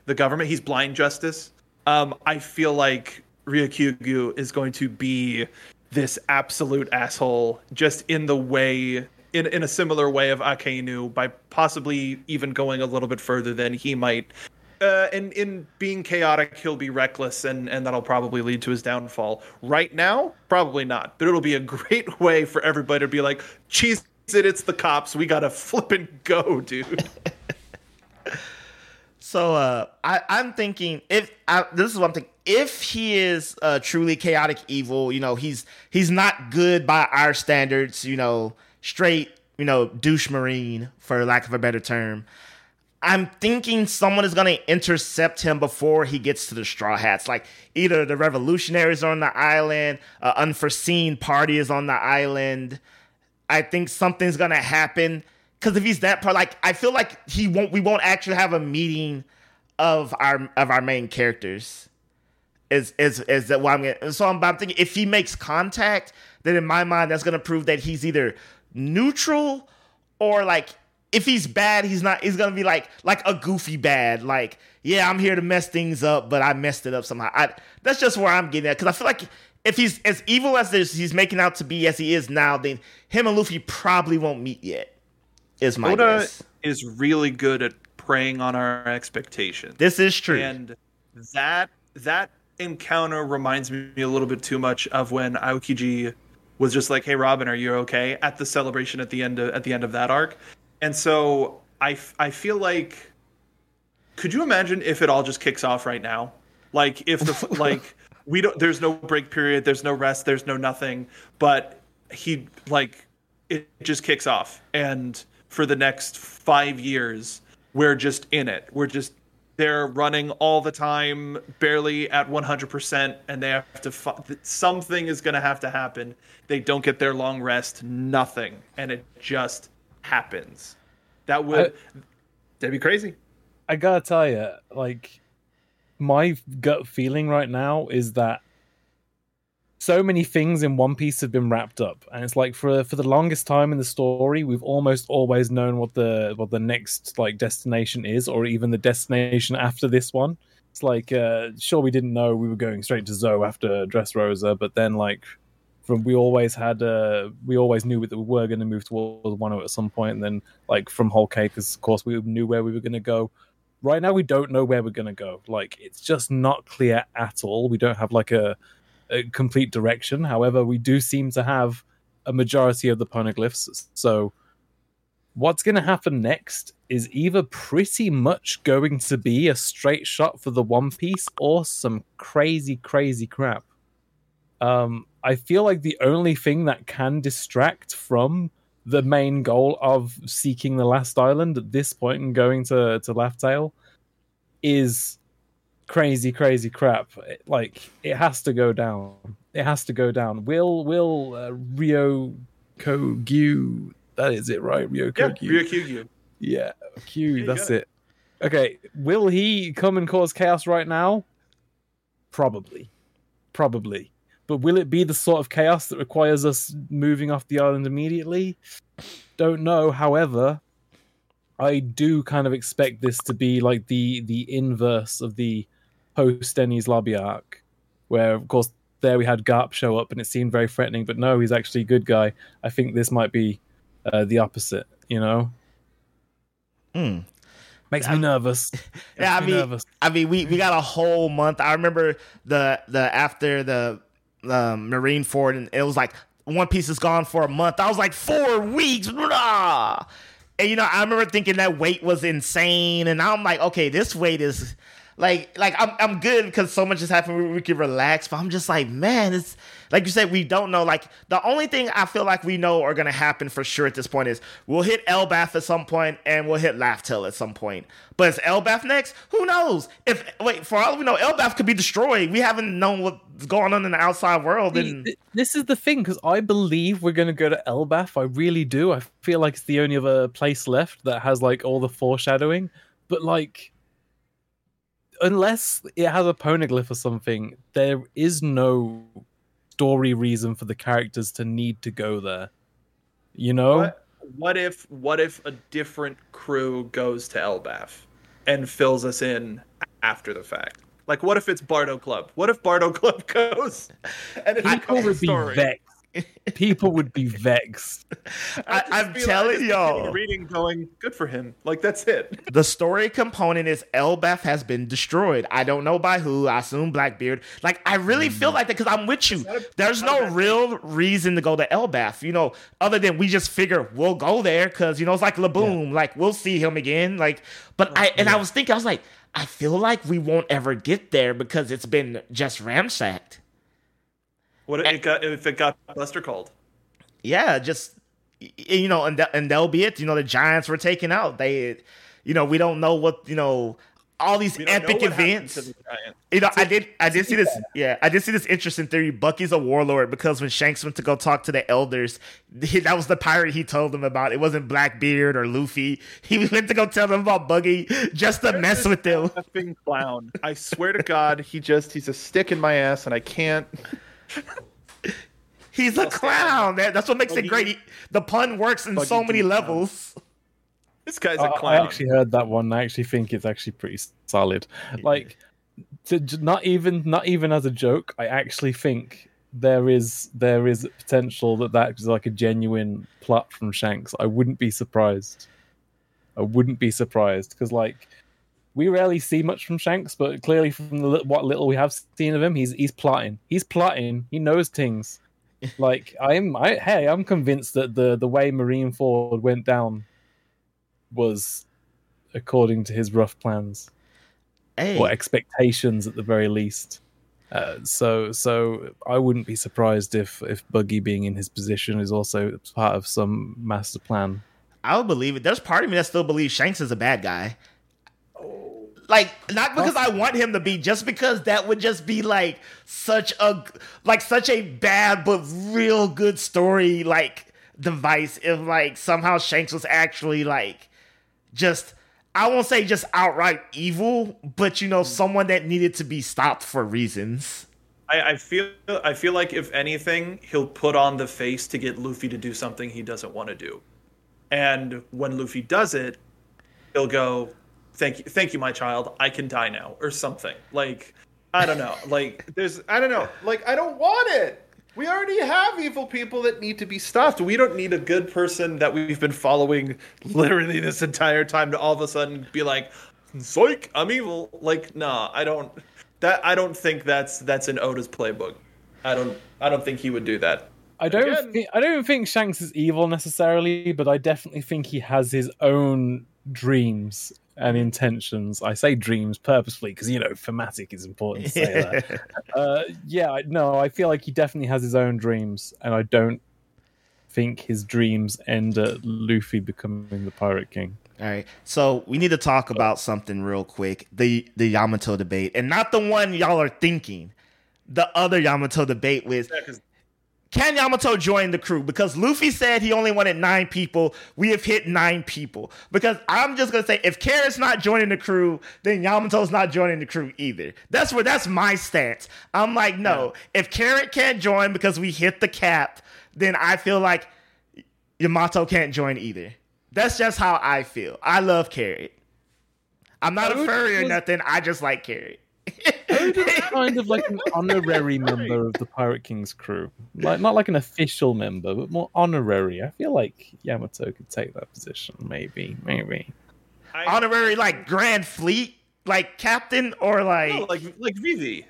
the government. He's blind justice. Um, I feel like Ryokugyu is going to be this absolute asshole, just in the way, in in a similar way of Akainu, by possibly even going a little bit further than he might. Uh, and in being chaotic, he'll be reckless, and and that'll probably lead to his downfall. Right now, probably not, but it'll be a great way for everybody to be like, "Cheese it, it's the cops. We gotta flip and go, dude." So uh, I, I'm thinking if I, this is what I'm thinking. If he is uh, truly chaotic evil, you know, he's he's not good by our standards. You know, straight, you know, douche marine for lack of a better term. I'm thinking someone is going to intercept him before he gets to the Straw Hats. Like either the revolutionaries are on the island, an unforeseen party is on the island. I think something's going to happen because if he's that part, like I feel like he won't. We won't actually have a meeting of our of our main characters. Is is is that what I'm getting? So I'm, I'm thinking if he makes contact, then in my mind that's gonna prove that he's either neutral or like if he's bad, he's not. He's gonna be like like a goofy bad. Like yeah, I'm here to mess things up, but I messed it up somehow. I, that's just where I'm getting at because I feel like if he's as evil as this, he's making out to be as he is now, then him and Luffy probably won't meet yet. Is my Oda guess. is really good at preying on our expectations. This is true, and that that encounter reminds me a little bit too much of when Aokiji was just like, "Hey, Robin, are you okay?" at the celebration at the end of, at the end of that arc, and so I I feel like, could you imagine if it all just kicks off right now? Like if the like we don't there's no break period, there's no rest, there's no nothing, but he like it just kicks off and for the next five years, we're just in it. We're just they're running all the time, barely at 100%, and they have to. something is going to have to happen. They don't get their long rest, nothing, and it just happens. That would I, that'd be crazy. I gotta tell you, like my gut feeling right now is that so many things in One Piece have been wrapped up, and it's like for for the longest time in the story, we've almost always known what the what the next like destination is, or even the destination after this one. It's like, uh, sure, we didn't know we were going straight to Zou after Dressrosa, but then like from we always had uh we always knew that we were going to move towards Wano at some point and then like from Whole Cake of course we knew where we were going to go. Right now we don't know where we're going to go. Like it's just not clear at all. We don't have like a, a complete direction. However we do seem to have a majority of the poneglyphs. So what's going to happen next is either pretty much going to be a straight shot for the one piece or some crazy crazy crap. Um I feel like the only thing that can distract from the main goal of seeking the last island at this point and going to to Laugh is crazy, crazy crap. It, like it has to go down. It has to go down. Will will uh, Rio Kogyu? That is it, right? Rio Yeah, Kogyu. Ryukyu. Yeah, Q. That's that's it. Okay, will he come and cause chaos right now? Probably, probably. But will it be the sort of chaos that requires us moving off the island immediately? Don't know. However, I do kind of expect this to be like the the inverse of the post Enies Lobby arc, where of course there we had Garp show up and it seemed very threatening, but no, he's actually a good guy. I think this might be uh, the opposite. You know, Hmm. makes me nervous. Yeah, I Makes me mean, nervous. I mean, we, we got a whole month. I remember the the after the um, Marineford, and it was like One Piece is gone for a month. I was like four weeks, blah. and you know, I remember thinking that weight was insane, and I'm like, okay, this weight is like like I'm I'm good because so much has happened. We, we can relax, but I'm just like, man, it's like you said, we don't know. Like the only thing I feel like we know are gonna happen for sure at this point is we'll hit Elbaph at some point and we'll hit Laugh-Tale at some point. But is Elbaph next? Who knows? If wait, for all we know, Elbaph could be destroyed. We haven't known what's going on in the outside world. And Th- This is the thing because I believe we're going to go to Elbaph. I really do. I feel like it's the only other place left that has like all the foreshadowing. But like, unless it has a poneglyph or something, there is no story reason for the characters to need to go there. You know? What, what if what if a different crew goes to Elbaph and fills us in after the fact? Like, what if it's Barto Club? What if Barto Club goes and it's a People couple would be story? vexed. People would be vexed. I, I'm telling just continue y'all, reading, going, good for him. Like that's it. the story component is Elbaph has been destroyed. I don't know by who. I assume Blackbeard. Like I really feel mm. like that because I'm with you. a- There's no bad real reason to go to Elbaph. You know, other than we just figure we'll go there because you know it's like Laboon. Like we'll see him again. Like, but oh, I and I was thinking I was like I feel like we won't ever get there because it's been just ramsacked. What if it got if it got Buster called? yeah, just you know, and th- and they'll be it. You know, the Giants were taken out. They, you know, we don't know what you know. All these We don't know epic events. the You know, I did, I did see this. Yeah, I did see this interesting theory. Buggy's a warlord because when Shanks went to go talk to the elders, he- that was the pirate he told them about. It wasn't Blackbeard or Luffy. He went to go tell them about Buggy just to mess with them. Effing clown! I swear to God, he just he's a stick in my ass, and I can't. He's a clown. That, that's what makes it great. He- the pun works in Buggy so many Deep levels. This guy's I, a I clown. I actually heard that one. I actually think it's actually pretty solid. Like, to, to- not even not even as a joke. I actually think there is there is potential that that is like a genuine plot from Shanks. I wouldn't be surprised. I wouldn't be surprised because like we rarely see much from Shanks, but clearly from the, what little we have seen of him, he's he's plotting. He's plotting. He knows things. Like I'm, I hey, I'm convinced that the the way Marineford went down was according to his rough plans Hey, or expectations at the very least. Uh, so, so I wouldn't be surprised if if Buggy being in his position is also part of some master plan. I would believe it. There's part of me that still believes Shanks is a bad guy. Like not because I want him to be, just because that would just be like such a like such a bad but real good story like device if like somehow Shanks was actually like just I won't say just outright evil, but you know mm. someone that needed to be stopped for reasons. I, I feel I feel like if anything, he'll put on the face to get Luffy to do something he doesn't want to do, and when Luffy does it, he'll go, thank you, thank you, my child. I can die now, or something. Like, I don't know. Like, there's, I don't know. Like, I don't want it. We already have evil people that need to be stopped. We don't need a good person that we've been following literally this entire time to all of a sudden be like, "Zoik, I'm evil." Like, nah, I don't. That I don't think that's that's in Oda's playbook. I don't. I don't think he would do that. I don't. Again- Think, I don't think Shanks is evil necessarily, but I definitely think he has his own dreams and intentions. I say dreams purposefully because you know thematic is important to say that. Uh, yeah, no, I feel like he definitely has his own dreams, and I don't think his dreams end at Luffy becoming the Pirate King. All right. So we need to talk about something real quick. The the Yamato debate. And not the one y'all are thinking. The other Yamato debate with can Yamato join the crew? Because Luffy said he only wanted nine people. We have hit nine people. Because I'm just gonna say, if Carrot's not joining the crew, then Yamato's not joining the crew either. That's where that's my stance. I'm like, no, if Carrot can't join because we hit the cap, then I feel like Yamato can't join either. That's just how I feel. I love Carrot. I'm not a furry or was- nothing. I just like Carrot. Oda's kind of like an honorary member of the Pirate King's crew, like not like an official member, but more honorary. I feel like Yamato could take that position, maybe, maybe. I, Honorary like Grand Fleet, like captain, or like no, like like Vivi.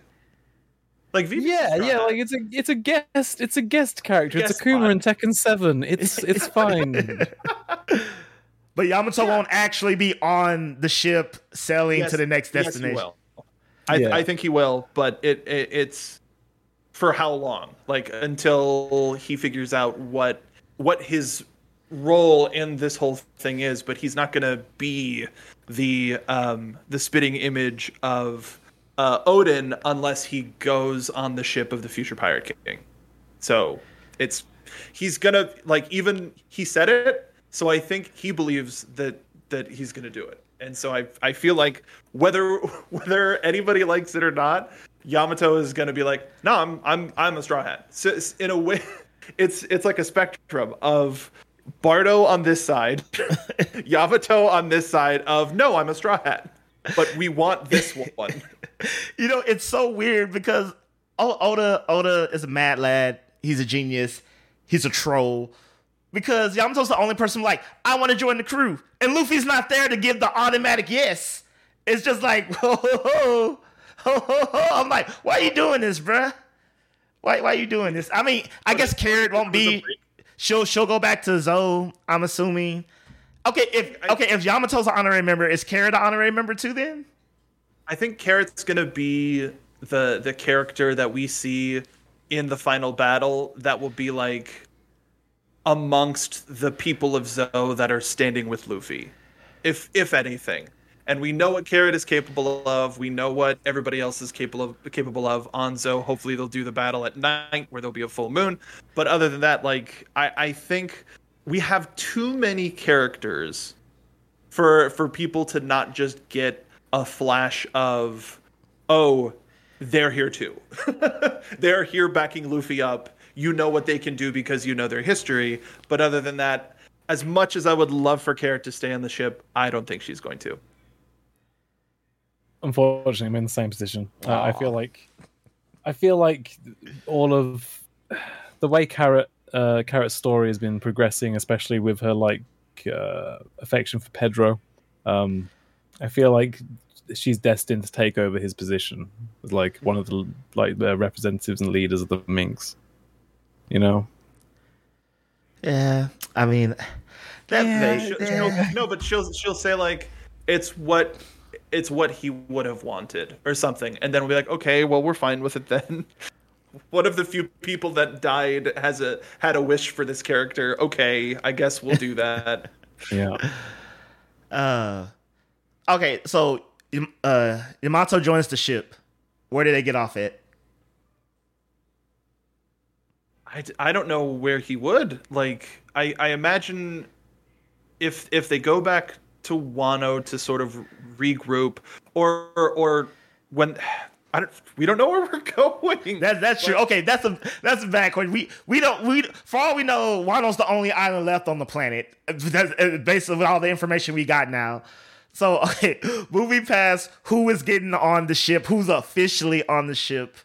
Like Vivi. Yeah, yeah, like it's a it's a guest it's a guest character. Guest it's Akuma in spot. Tekken Seven. It's it's fine. But Yamato won't actually be on the ship sailing Yes, to the next yes, he destination. will. I, Yeah. I think he will, but it, it it's for how long? Like until he figures out what what his role in this whole thing is. But he's not gonna be the um the spitting image of uh, Oden unless he goes on the ship of the future pirate king. So it's he's gonna like even he said it. So I think he believes that that he's gonna do it. And so I I feel like whether whether anybody likes it or not, Yamato is gonna be like, no, I'm I'm I'm a straw hat. So in a way, it's it's like a spectrum of Barto on this side, Yamato on this side of no, I'm a straw hat. But we want this one. You know, it's so weird because Oda Oda is a mad lad. He's a genius. He's a troll. Because Yamato's the only person like, I want to join the crew. And Luffy's not there to give the automatic yes. It's just like, ho ho ho. Ho ho ho. I'm like, why are you doing this, bruh? Why why are you doing this? I mean, I guess Carrot won't be she'll she'll go back to Zou, I'm assuming. Okay, if okay, if Yamato's an honorary member, is Carrot an honorary member too then? I think Carrot's gonna be the the character that we see in the final battle that will be like amongst the people of Zou that are standing with Luffy, if if anything. And we know what Carrot is capable of. We know what everybody else is capable of capable of on Zou. Hopefully they'll do the battle at night where there'll be a full moon. But other than that, like I, I think we have too many characters for for people to not just get a flash of oh they're here too they're here backing luffy up you know what they can do because you know their history but other than that as much as i would love for carrot to stay on the ship i don't think she's going to Unfortunately, I'm in the same position. Uh, I feel like I feel like all of the way Carrot uh, Carrot's story has been progressing, especially with her like uh, affection for Pedro. Um, I feel like she's destined to take over his position as like one of the like the representatives and leaders of the Minks. You know, Yeah, I mean, that Yeah, they- She'll- yeah. she'll- no but she'll she'll say like it's what it's what he would have wanted or something and then we'll be like okay well we're fine with it then one of the few people that died has a had a wish for this character okay i guess we'll do that yeah. Uh, okay, so uh, Yamato joins the ship. Where did they get off at? I, I don't know where he would. Like I, I imagine if if they go back to Wano to sort of regroup or or when I don't we don't know where we're going. That, that's true. Okay, that's a that's a bad question. We we don't we for all we know, Wano's the only island left on the planet. That's uh, based on all the information we got now. So okay, moving past who is getting on the ship, who's officially on the ship.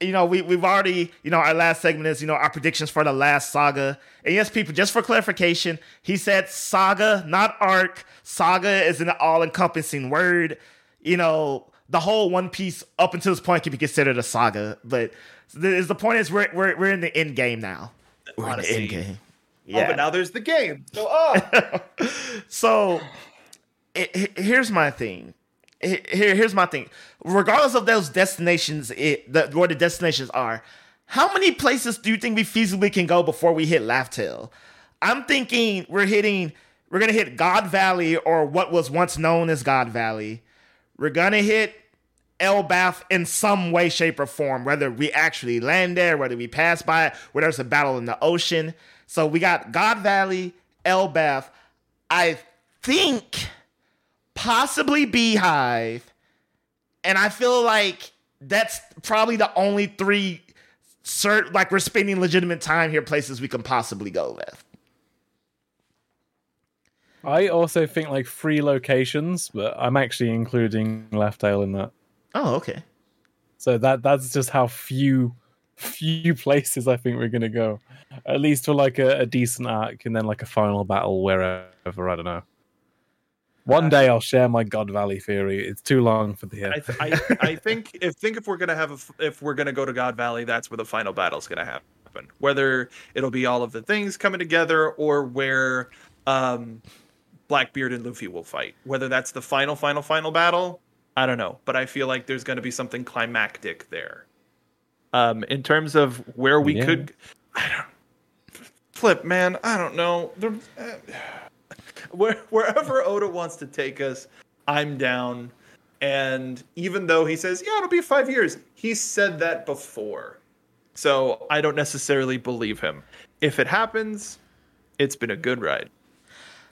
You know, we we've already, you know, our last segment is, you know, our predictions for the last saga. And yes, people, just for clarification, he said saga, not arc. Saga is an all-encompassing word. You know, the whole One Piece up until this point can be considered a saga, but the, the point is we're we're we're in the end game now. We're Odyssey. in the end game. Oh, but now there's the game. So, oh. So it, it- here's my thing. Here, here's my thing. Regardless of those destinations, it, the, where the destinations are, how many places do you think we feasibly can go before we hit Laugh Tale? I'm thinking we're hitting, we're gonna hit God Valley or what was once known as God Valley. We're gonna hit Elbaph in some way, shape, or form, whether we actually land there, whether we pass by it, whether there's a battle in the ocean. So we got God Valley, Elbaph. I think possibly Beehive, and I feel like that's probably the only three cert like we're spending legitimate time here places we can possibly go with. I also think like three locations, but I'm actually including Laugh Tale in that. Oh, okay. So that that's just how few few places I think we're gonna go. At least for like a, a decent arc and then like a final battle wherever, I don't know. One day I'll share my God Valley theory. It's too long for the I, th- I, I think if think if we're gonna have a f if we're gonna go to God Valley, that's where the final battle's gonna happen. Whether it'll be all of the things coming together or where um, Blackbeard and Luffy will fight. Whether that's the final, final, final battle, I don't know. But I feel like there's gonna be something climactic there. Um, in terms of where we Yeah. could, I don't flip, man. I don't know. There, uh, where, wherever Oda wants to take us, I'm down. And even though he says, yeah, it'll be five years, he said that before. So I don't necessarily believe him. If it happens, it's been a good ride.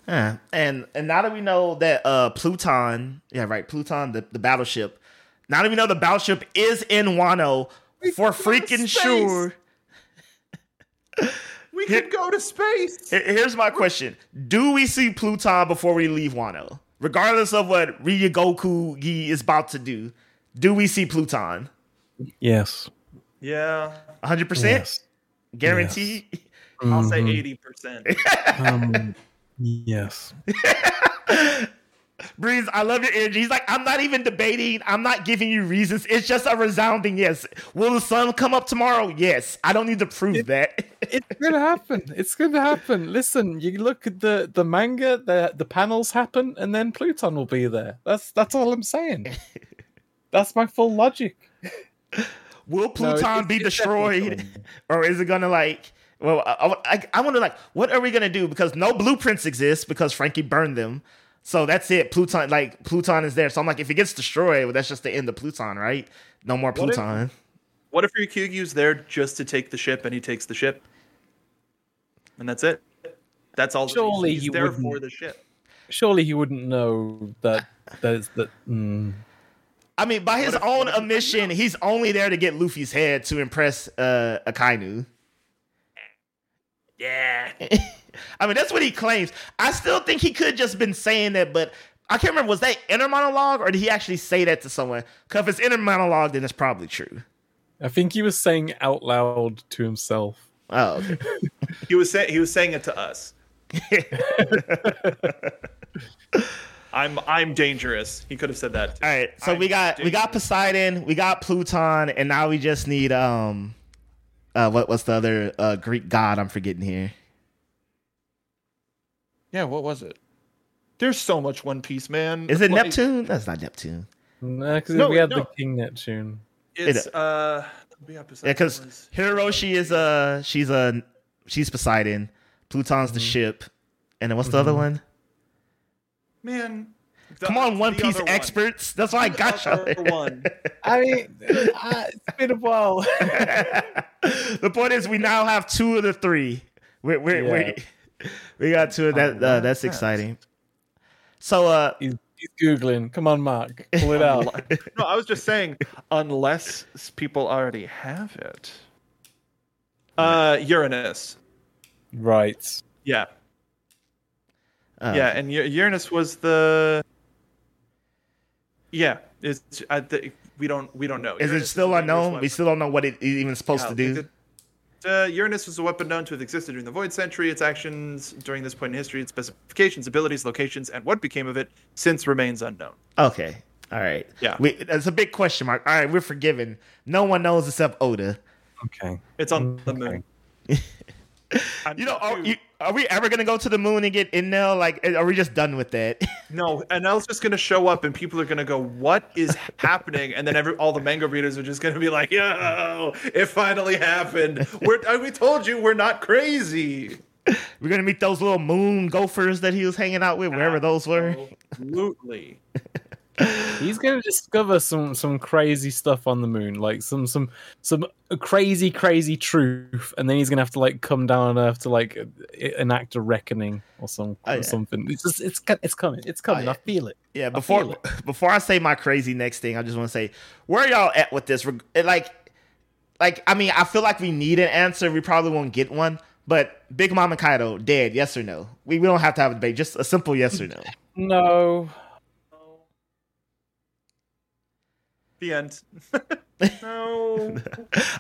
Yeah. And and now that we know that uh Pluton, yeah, right, Pluton, the, the battleship. Now that we know the battleship is in Wano for go to freaking sure. We could go to space. Here's my question: Do we see Pluton before we leave Wano? Regardless of what Ryokugyu is about to do, do we see Pluton? yes. Yeah, 100 percent Yes. guaranteed. I'll say Mhm. 80%. Um, yes. Breeze, I love your energy. He's like, I'm not even debating. I'm not giving you reasons. It's just a resounding yes. Will the sun come up tomorrow? Yes. I don't need to prove that. It's gonna happen. It's gonna happen. Listen, you look at the the manga, the the panels happen, and then Pluton will be there. That's that's all I'm saying. That's my full logic. Will No, Pluton it's- be it's destroyed, or is it gonna like? Well, I, I, I wonder like, what are we gonna do? Because no blueprints exist because Franky burned them. So that's it. Pluton, like Pluton, is there. So I'm like, if it gets destroyed, well, that's just the end of Pluton, right? No more What if- Pluton. What if Ryokugyu's there just to take the ship and he takes the ship? And that's it. That's all. that he's- Surely he's there wouldn't- for the ship. Surely he wouldn't know that That's that. Mm, I mean, by his if- own what admission, he's only there to get Luffy's head to impress uh, Akainu. Yeah. I mean, that's what he claims. I still think he could just been saying that, but I can't remember. Was that inner monologue or did he actually say that to someone? Because if it's inner monologue, then it's probably true. I think he was saying out loud to himself. Oh, okay. He was saying he was saying it to us. I'm I'm dangerous. He could have said that. Too. All right. So I'm we got we got. Poseidon, we got Pluton, and now we just need um, uh, what what's the other uh Greek god? I'm forgetting here. Yeah, what was it? There's so much One Piece, man. Is it Like, Neptune? That's not Neptune. No, because No, we had no. the King Neptune. It's It- uh. Yeah, Yeah, because Shirahoshi is uh she's a she's Poseidon, Pluton's the ship, and then what's the other one? man. the- Come on, One Piece other one. experts. That's why I got other you. one. I mean, uh, it's been a while. the point is, we now have two of the three. We're, we're, Yeah. we we got two of that. Uh, that's exciting. So, uh, he's, he's googling. Come on, Mark, pull it out. no, I was just saying, unless people already have it. Uh, Uranus. right. Yeah, uh, yeah, and Uranus was the Yeah, it's I, th- we don't we don't know. Is it still a unknown? We still don't know what it is even supposed Yeah, to I do. Think that, uh, Uranus was a weapon known to have existed during the Void Century. Its actions during this point in history, its specifications, abilities, locations, and what became of it since remains unknown. Okay. All right. Yeah. We, that's a big question mark. All right, we're forgiven. No one knows except Oda. Okay. It's on the moon. I'm- You know, are, you, are we ever gonna go to the moon and get in there? Like, eh, are we just done with that? no, and Enel's just gonna show up, and people are gonna go, "What is happening?" And then every all the manga readers are just gonna be like, "Yo, it finally happened. We're we told you we're not crazy." we're gonna meet those little moon gophers that he was hanging out with, wherever those were. Absolutely. He's gonna discover some some crazy stuff on the moon, like some some some crazy crazy truth, and then he's gonna have to like come down on Earth to like enact a reckoning or some Oh, or something. It's just it's it's coming, it's oh, coming. yeah. I feel it. Yeah, before it. before I say my crazy next thing, I just want to say where y'all at with this? Like, like I mean, I feel like we need an answer. We probably won't get one. But Big Mama Kaido dead? Yes or no? We, we don't have to have a debate. Just a simple yes or no. No, The end. no.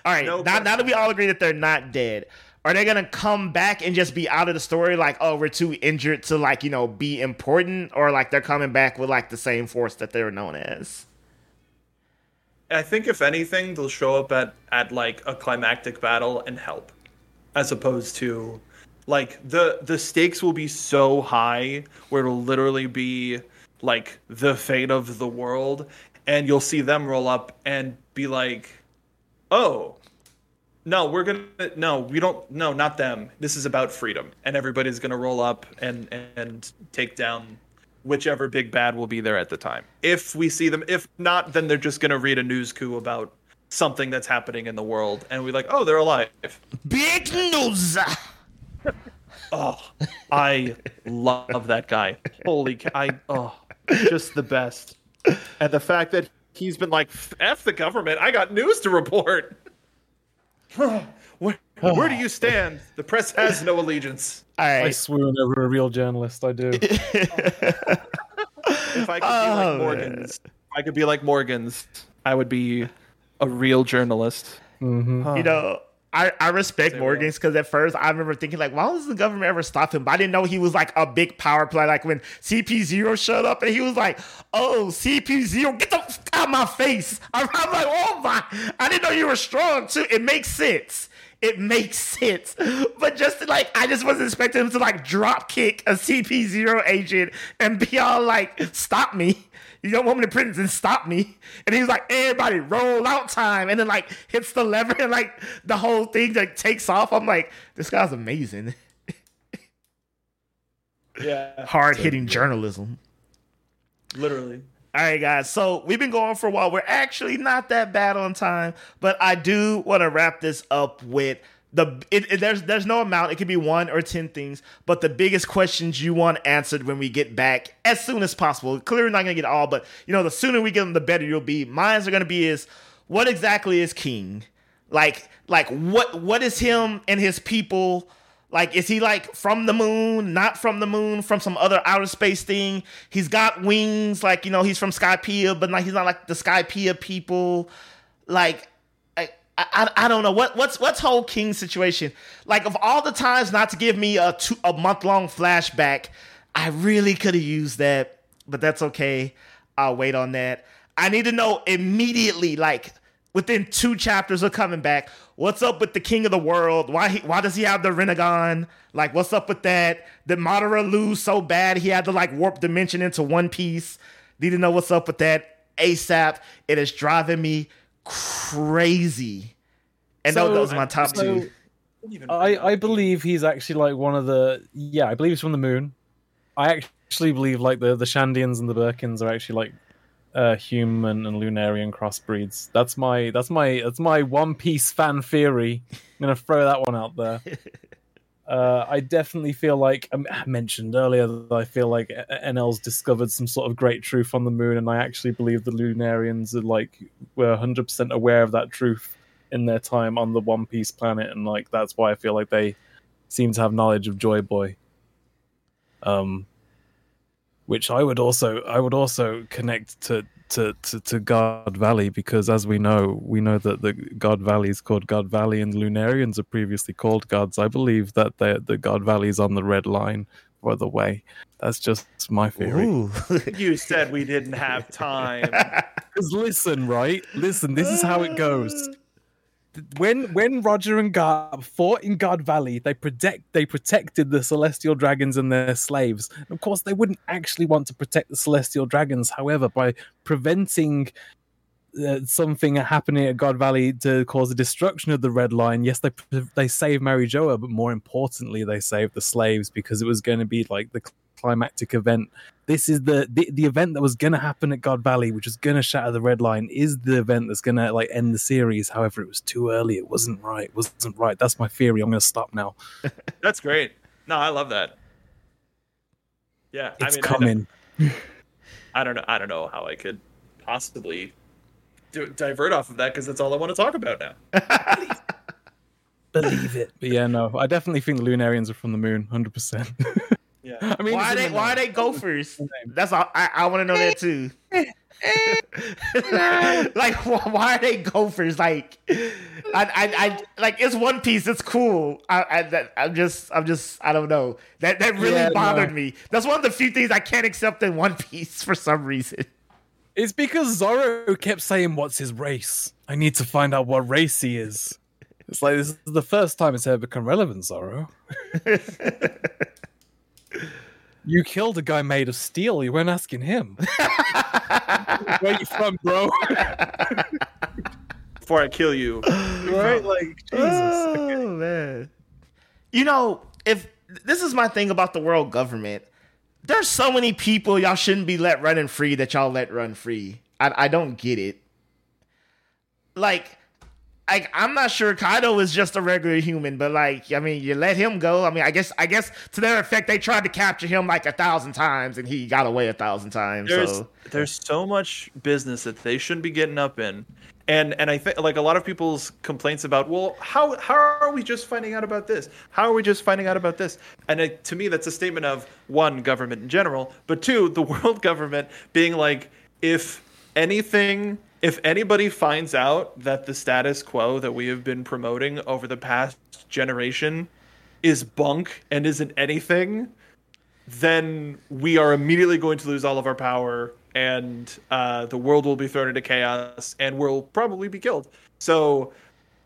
all right. No now, now that we all agree that they're not dead, are they gonna come back and just be out of the story? Like, oh, we're too injured to like you know be important, or like they're coming back with like the same force that they were known as? I think if anything, they'll show up at at like a climactic battle and help, as opposed to like the the stakes will be so high where it'll literally be like the fate of the world, and you'll see them roll up and be like, oh. No, we're gonna no, we don't no, not them. This is about freedom. And everybody's gonna roll up and and take down whichever big bad will be there at the time. If we see them, if not, then they're just gonna read a News Coo about something that's happening in the world, and we're like, oh, they're alive. Big news. Oh, I love that guy. Holy, I oh, just the best. And the fact that he's been like, f the government, I got news to report. where, where do you stand? The press has no allegiance. All I right. swoon over a real journalist. I do. If I could be Oh, like. Morgans, if I could be like Morgans, I would be a real journalist. hmm you know, I, I respect Say Morgans because at first I remember thinking like, why does the government ever stop him? But I didn't know he was like a big power play. Like when CP Zero showed up and he was like, "Oh, CP Zero, get the f- out of my face!" I'm, I'm like, "Oh my!" I didn't know you were strong too. It makes sense. It makes sense. But just like I just wasn't expecting him to like drop kick a CP Zero agent and be all like, "Stop me." You don't want me to prison and stop me. And he was like, everybody roll out time. And then like hits the lever and like the whole thing like takes off. I'm like, this guy's amazing. Yeah, Hard hitting journalism. literally. All right, guys. So we've been going for a while. We're actually not that bad on time, but I do want to wrap this up with the. It, it- there's there's no amount. It could be one or ten things, but the biggest questions you want answered when we get back as soon as possible. Clearly not gonna get all, but you know, the sooner we get them, the better you'll be. Mine's are gonna be is what exactly is King? Like like what what is him and his people? Like, is he like from the moon, not from the moon, from some other outer space thing? He's got wings, like, you know, he's from Skypiea, but like he's not like the Skypiea people. Like, I, I, I don't know what what's what's whole King situation. Like, of all the times not to give me a two a month long flashback, I really could have used that, but that's okay. I'll wait on that. I need to know immediately, like within two chapters of coming back. What's up with the king of the world? Why he, why does he have the Rinnegan? Like, what's up with that? Did Madara lose so bad he had to like warp dimension into one piece? Need to know what's up with that ASAP. It is driving me crazy. And So- those are my top so- two. I, I believe he's actually like one of the yeah I believe he's from the moon. I actually believe like the the Shandians and the Birkans are actually like uh, human and Lunarian crossbreeds. That's my that's my that's my One Piece fan theory. I'm gonna throw that one out there. Uh, I definitely feel like um, I mentioned earlier that I feel like Enel's discovered some sort of great truth on the moon, and I actually believe the Lunarians are like were 100 percent aware of that truth in their time on the One Piece planet, and like that's why I feel like they seem to have knowledge of Joy Boy. Um, which I would also I would also connect to to, to, to God Valley because, as we know, we know that the God Valley is called God Valley, and Lunarians are previously called gods. I believe that the the God Valley is on the red line by the way. That's just my theory. You said we didn't have time. Because listen, right? Listen, this is how it goes. When when Roger and Garp fought in God Valley, they protect they protected the celestial dragons and their slaves. Of course, they wouldn't actually want to protect the celestial dragons. However, by preventing uh, something happening at God Valley to cause the destruction of the Red Line, yes, they they saved Mary Geoise, but more importantly, they saved the slaves because it was going to be like the climactic event. This is the, the the event that was going to happen at God Valley, which was going to shatter the Red Line, is the event that's going to like end the series. However, it was too early. It wasn't right. It wasn't right. That's my theory. I'm going to stop now. That's great. No, I love that. Yeah, It's I mean, coming. I don't, I don't know. I don't know how I could possibly do, divert off of that because that's all I want to talk about now. Believe it. But yeah, no, I definitely think the Lunarians are from the moon, hundred percent. Yeah. I mean, why it's they the why name. they gophers? That's all. I, I want to know that too. like wh- why are they gophers? Like, I, I, I like it's One Piece. It's cool. I, I I'm just, I'm just, I don't know. That that really Yeah, bothered no. me. That's one of the few things I can't accept in One Piece for some reason. It's because Zoro kept saying, "What's his race? I need to find out what race he is." It's like this is the first time it's ever become relevant, Zoro. You killed a guy made of steel. You weren't asking him. Where you from, bro? Before I kill you, right? Like Jesus. Oh man. You know, if this is my thing about the world government, there's so many people y'all shouldn't be let running free that y'all let run free. I, I don't get it. Like, I, I'm not sure Kaido is just a regular human, but like, I mean, you let him go. I mean, I guess, I guess to their effect, they tried to capture him like a thousand times, and he got away a thousand times. there's so there's so much business that they shouldn't be getting up in, and and I think like a lot of people's complaints about well how how are we just finding out about this? How are we just finding out about this? And it, to me, that's a statement of one government in general, but two the world government being like if anything. If anybody finds out that the status quo that we have been promoting over the past generation is bunk and isn't anything, then we are immediately going to lose all of our power and uh, the world will be thrown into chaos and we'll probably be killed. So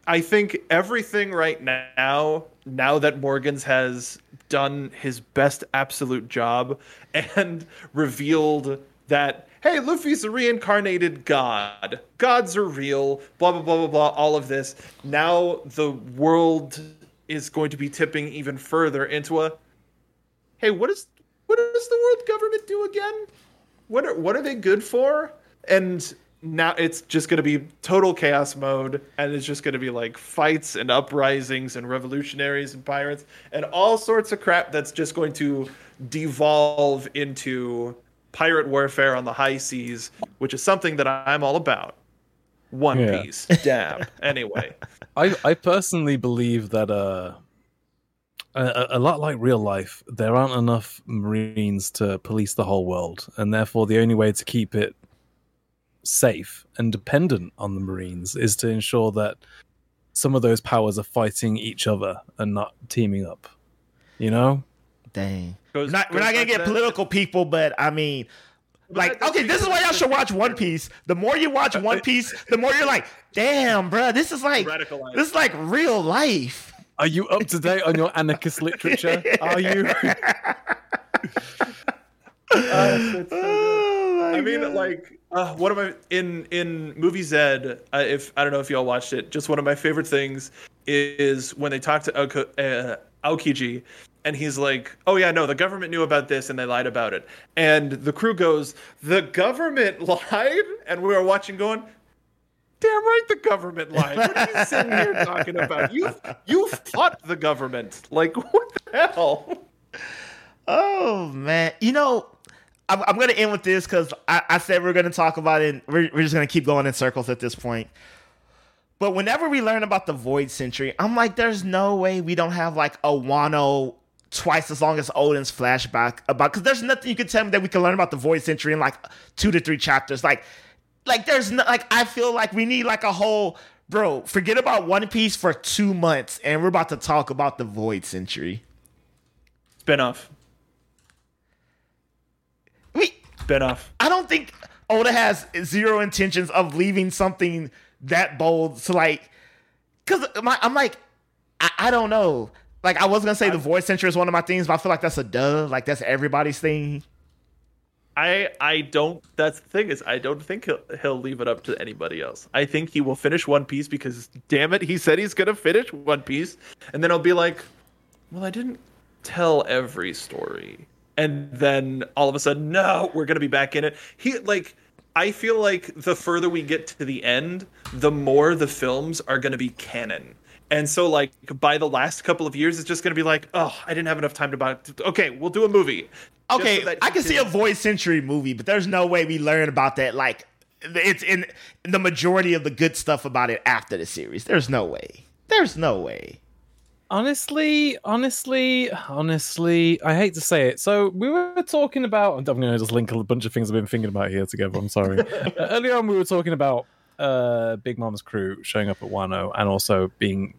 I think everything right now, now that Morgans has done his best absolute job and revealed that, hey, Luffy's a reincarnated god, gods are real, blah, blah, blah, blah, blah, all of this. Now the world is going to be tipping even further into a hey, what is what does the world government do again? What are what are they good for? And now it's just going to be total chaos mode, and it's just going to be like fights and uprisings and revolutionaries and pirates and all sorts of crap that's just going to devolve into pirate warfare on the high seas, which is something that I'm all about. One Yeah. Piece, dab. anyway, I, I personally believe that uh, a, a lot like real life, there aren't enough Marines to police the whole world, and therefore the only way to keep it safe and dependent on the Marines is to ensure that some of those powers are fighting each other and not teaming up. You know? dang. Goes- We're not, we're not gonna get that- political people, but I mean, like, that- okay, this is why y'all should watch One Piece. The more you watch One Piece, the more you're like, damn, bruh, this is like, this is like real life. Are you up to date on your anarchist literature? Are you? Oh my I mean, God. like uh, one of my in in movie Zed. Uh, if I don't know if y'all watched it, just one of my favorite things is when they talk to Aoko, uh, Aokiji, and he's like, "Oh yeah, no, the government knew about this and they lied about it." And the crew goes, "The government lied," and we were watching, going. Damn right, the government lied. What are you sitting here talking about? You you fought the government. Like what the hell? Oh man, you know, I'm, I'm gonna end with this because I, I said we're gonna talk about it. We're, we're just gonna keep going in circles at this point. But whenever we learn about the Void Century, I'm like, there's no way we don't have like a Wano twice as long as Oden's flashback about because there's nothing you can tell me that we can learn about the Void Century in like two to three chapters. Like like there's no like I feel like we need like a whole bro. Forget about One Piece for two months, and we're about to talk about the Void Century. Spinoff. We Spinoff. I don't think Oda has zero intentions of leaving something that bold to like, cause my, I'm like, I, I don't know. Like I was gonna say the Void Century is one of my things, but I feel like that's a duh. Like that's everybody's thing. I I don't. That's the thing is I don't think he'll he'll leave it up to anybody else. I think he will finish One Piece because damn it, he said he's gonna finish One Piece, and then I'll be like, well, I didn't tell every story, and then all of a sudden, no, we're gonna be back in it. He like. I feel like the further we get to the end, the more the films are going to be canon. And so, like, by the last couple of years, it's just going to be like, oh, I didn't have enough time to buy. It. Okay, we'll do a movie. Okay, so I can see a Void Century movie, but there's no way we learn about that. Like it's in the majority of the good stuff about it after the series. There's no way. There's no way. Honestly, honestly, honestly, I hate to say it. So we were talking about. I'm going to just link a bunch of things I've been thinking about here together. I'm sorry. uh, earlier on, we were talking about uh, Big Mom's crew showing up at Wano and also being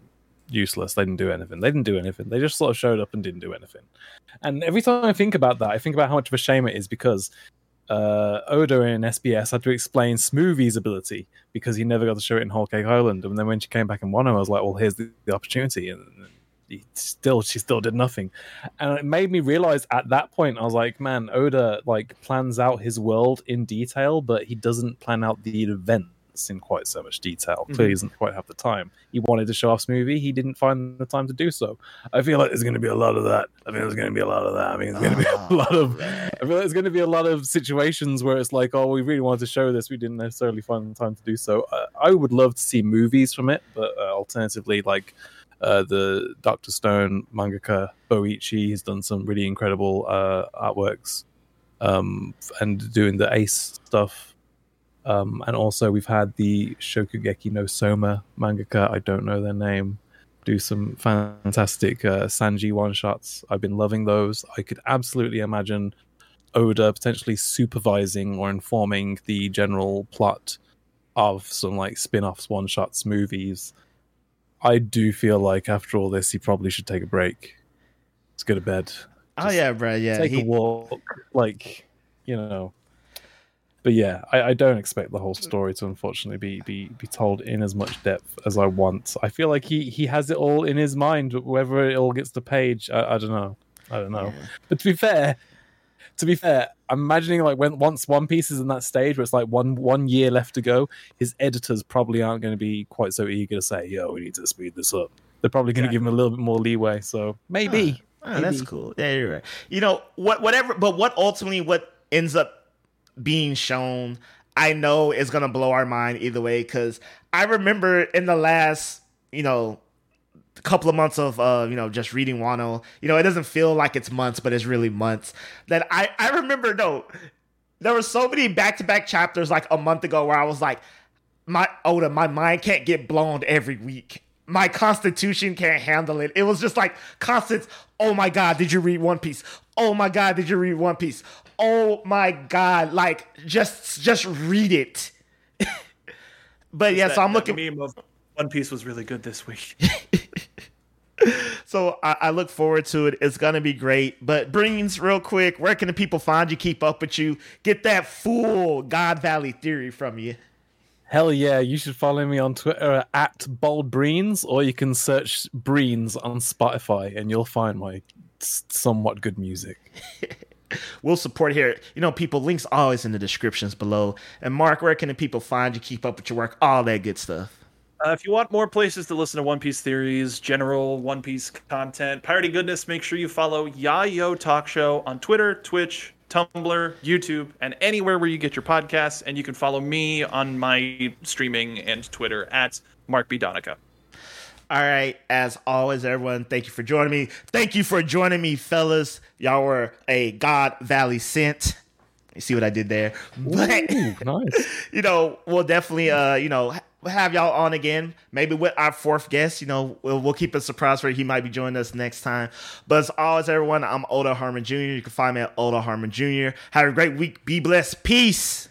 useless. They didn't do anything. They didn't do anything. They just sort of showed up and didn't do anything. And every time I think about that, I think about how much of a shame it is because uh, Oda in SBS had to explain Smoothie's ability because he never got to show it in Whole Cake Island. And then when she came back in Wano, I was like, well, here's the, the opportunity. And still, she still did nothing. And it made me realize at that point, I was like, man, Oda like plans out his world in detail, but he doesn't plan out the events in quite so much detail. Clearly, he doesn't quite have the time. He wanted to show off movie. he didn't find the time to do so. I feel like there's going to be a lot of that. I think there's going to be a lot of that. I mean, there's going to be a lot of. I feel like there's going to be a lot of situations where it's like, oh, we really wanted to show this, we didn't necessarily find the time to do so. Uh, I would love to see movies from it, but uh, alternatively, like. Uh, the Doctor Stone mangaka Boichi has done some really incredible uh, artworks um, and doing the Ace stuff. Um, and also, we've had the Shokugeki no Soma mangaka, I don't know their name, do some fantastic uh, Sanji one shots. I've been loving those. I could absolutely imagine Oda potentially supervising or informing the general plot of some like spin offs, one shots, movies. I do feel like after all this, he probably should take a break. Let's go to bed. Oh yeah, bro. Yeah, take he- a walk. Like, you know. But yeah, I, I don't expect the whole story to unfortunately be, be be told in as much depth as I want. I feel like he he has it all in his mind. Whether it all gets to page, I, I don't know. I don't know. But to be fair, to be fair, I'm imagining like when once One Piece is in that stage where it's like one one year left to go, his editors probably aren't going to be quite so eager to say, "Yo, we need to speed this up." They're probably going to give him a little bit more leeway. So ah. maybe. Oh, that's cool. Yeah, you're right. You know what? Whatever. But what ultimately what ends up being shown, I know is gonna blow our mind either way. Because I remember in the last, you know, couple of months of uh, you know, just reading Wano, you know, it doesn't feel like it's months, but it's really months. That I I remember no, there were so many back to back chapters like a month ago where I was like, my Oda, my mind can't get blown every week. My constitution can't handle it. It was just like constant. Oh my god, did you read One Piece? Oh my god, did you read One Piece? Oh my god, like just just read it. but yeah, That- so I'm that looking. Meme of One Piece was really good this week. So I, I look forward to it. It's gonna be great. But Breens, real quick, where can the people find you? Keep up with you. Get that full God Valley theory from you. Hell yeah, you should follow me on Twitter uh, at Bold Breens, or you can search Breens on Spotify and you'll find my somewhat good music. We'll support here. You know, people, links always in the descriptions below. And Mark, where can the people find you? Keep up with your work, all that good stuff. Uh, if you want more places to listen to One Piece theories, general One Piece content, piratey goodness, make sure you follow Yayo Talk Show on Twitter, Twitch, Tumblr, YouTube, and anywhere where you get your podcasts. And you can follow me on my streaming and Twitter at Mark B. Donica. All right. As always, everyone, thank you for joining me. Thank you for joining me, fellas. Y'all were a God Valley sent. You see what I did there? But Ooh, nice. you know, we'll definitely uh, you know, have y'all on again. Maybe with our fourth guest. You know, we'll, we'll keep it a surprise for you. he might be joining us next time. But as always, everyone, I'm Oda Harmon Jr. You can find me at Oda Harmon Jr. Have a great week. Be blessed. Peace.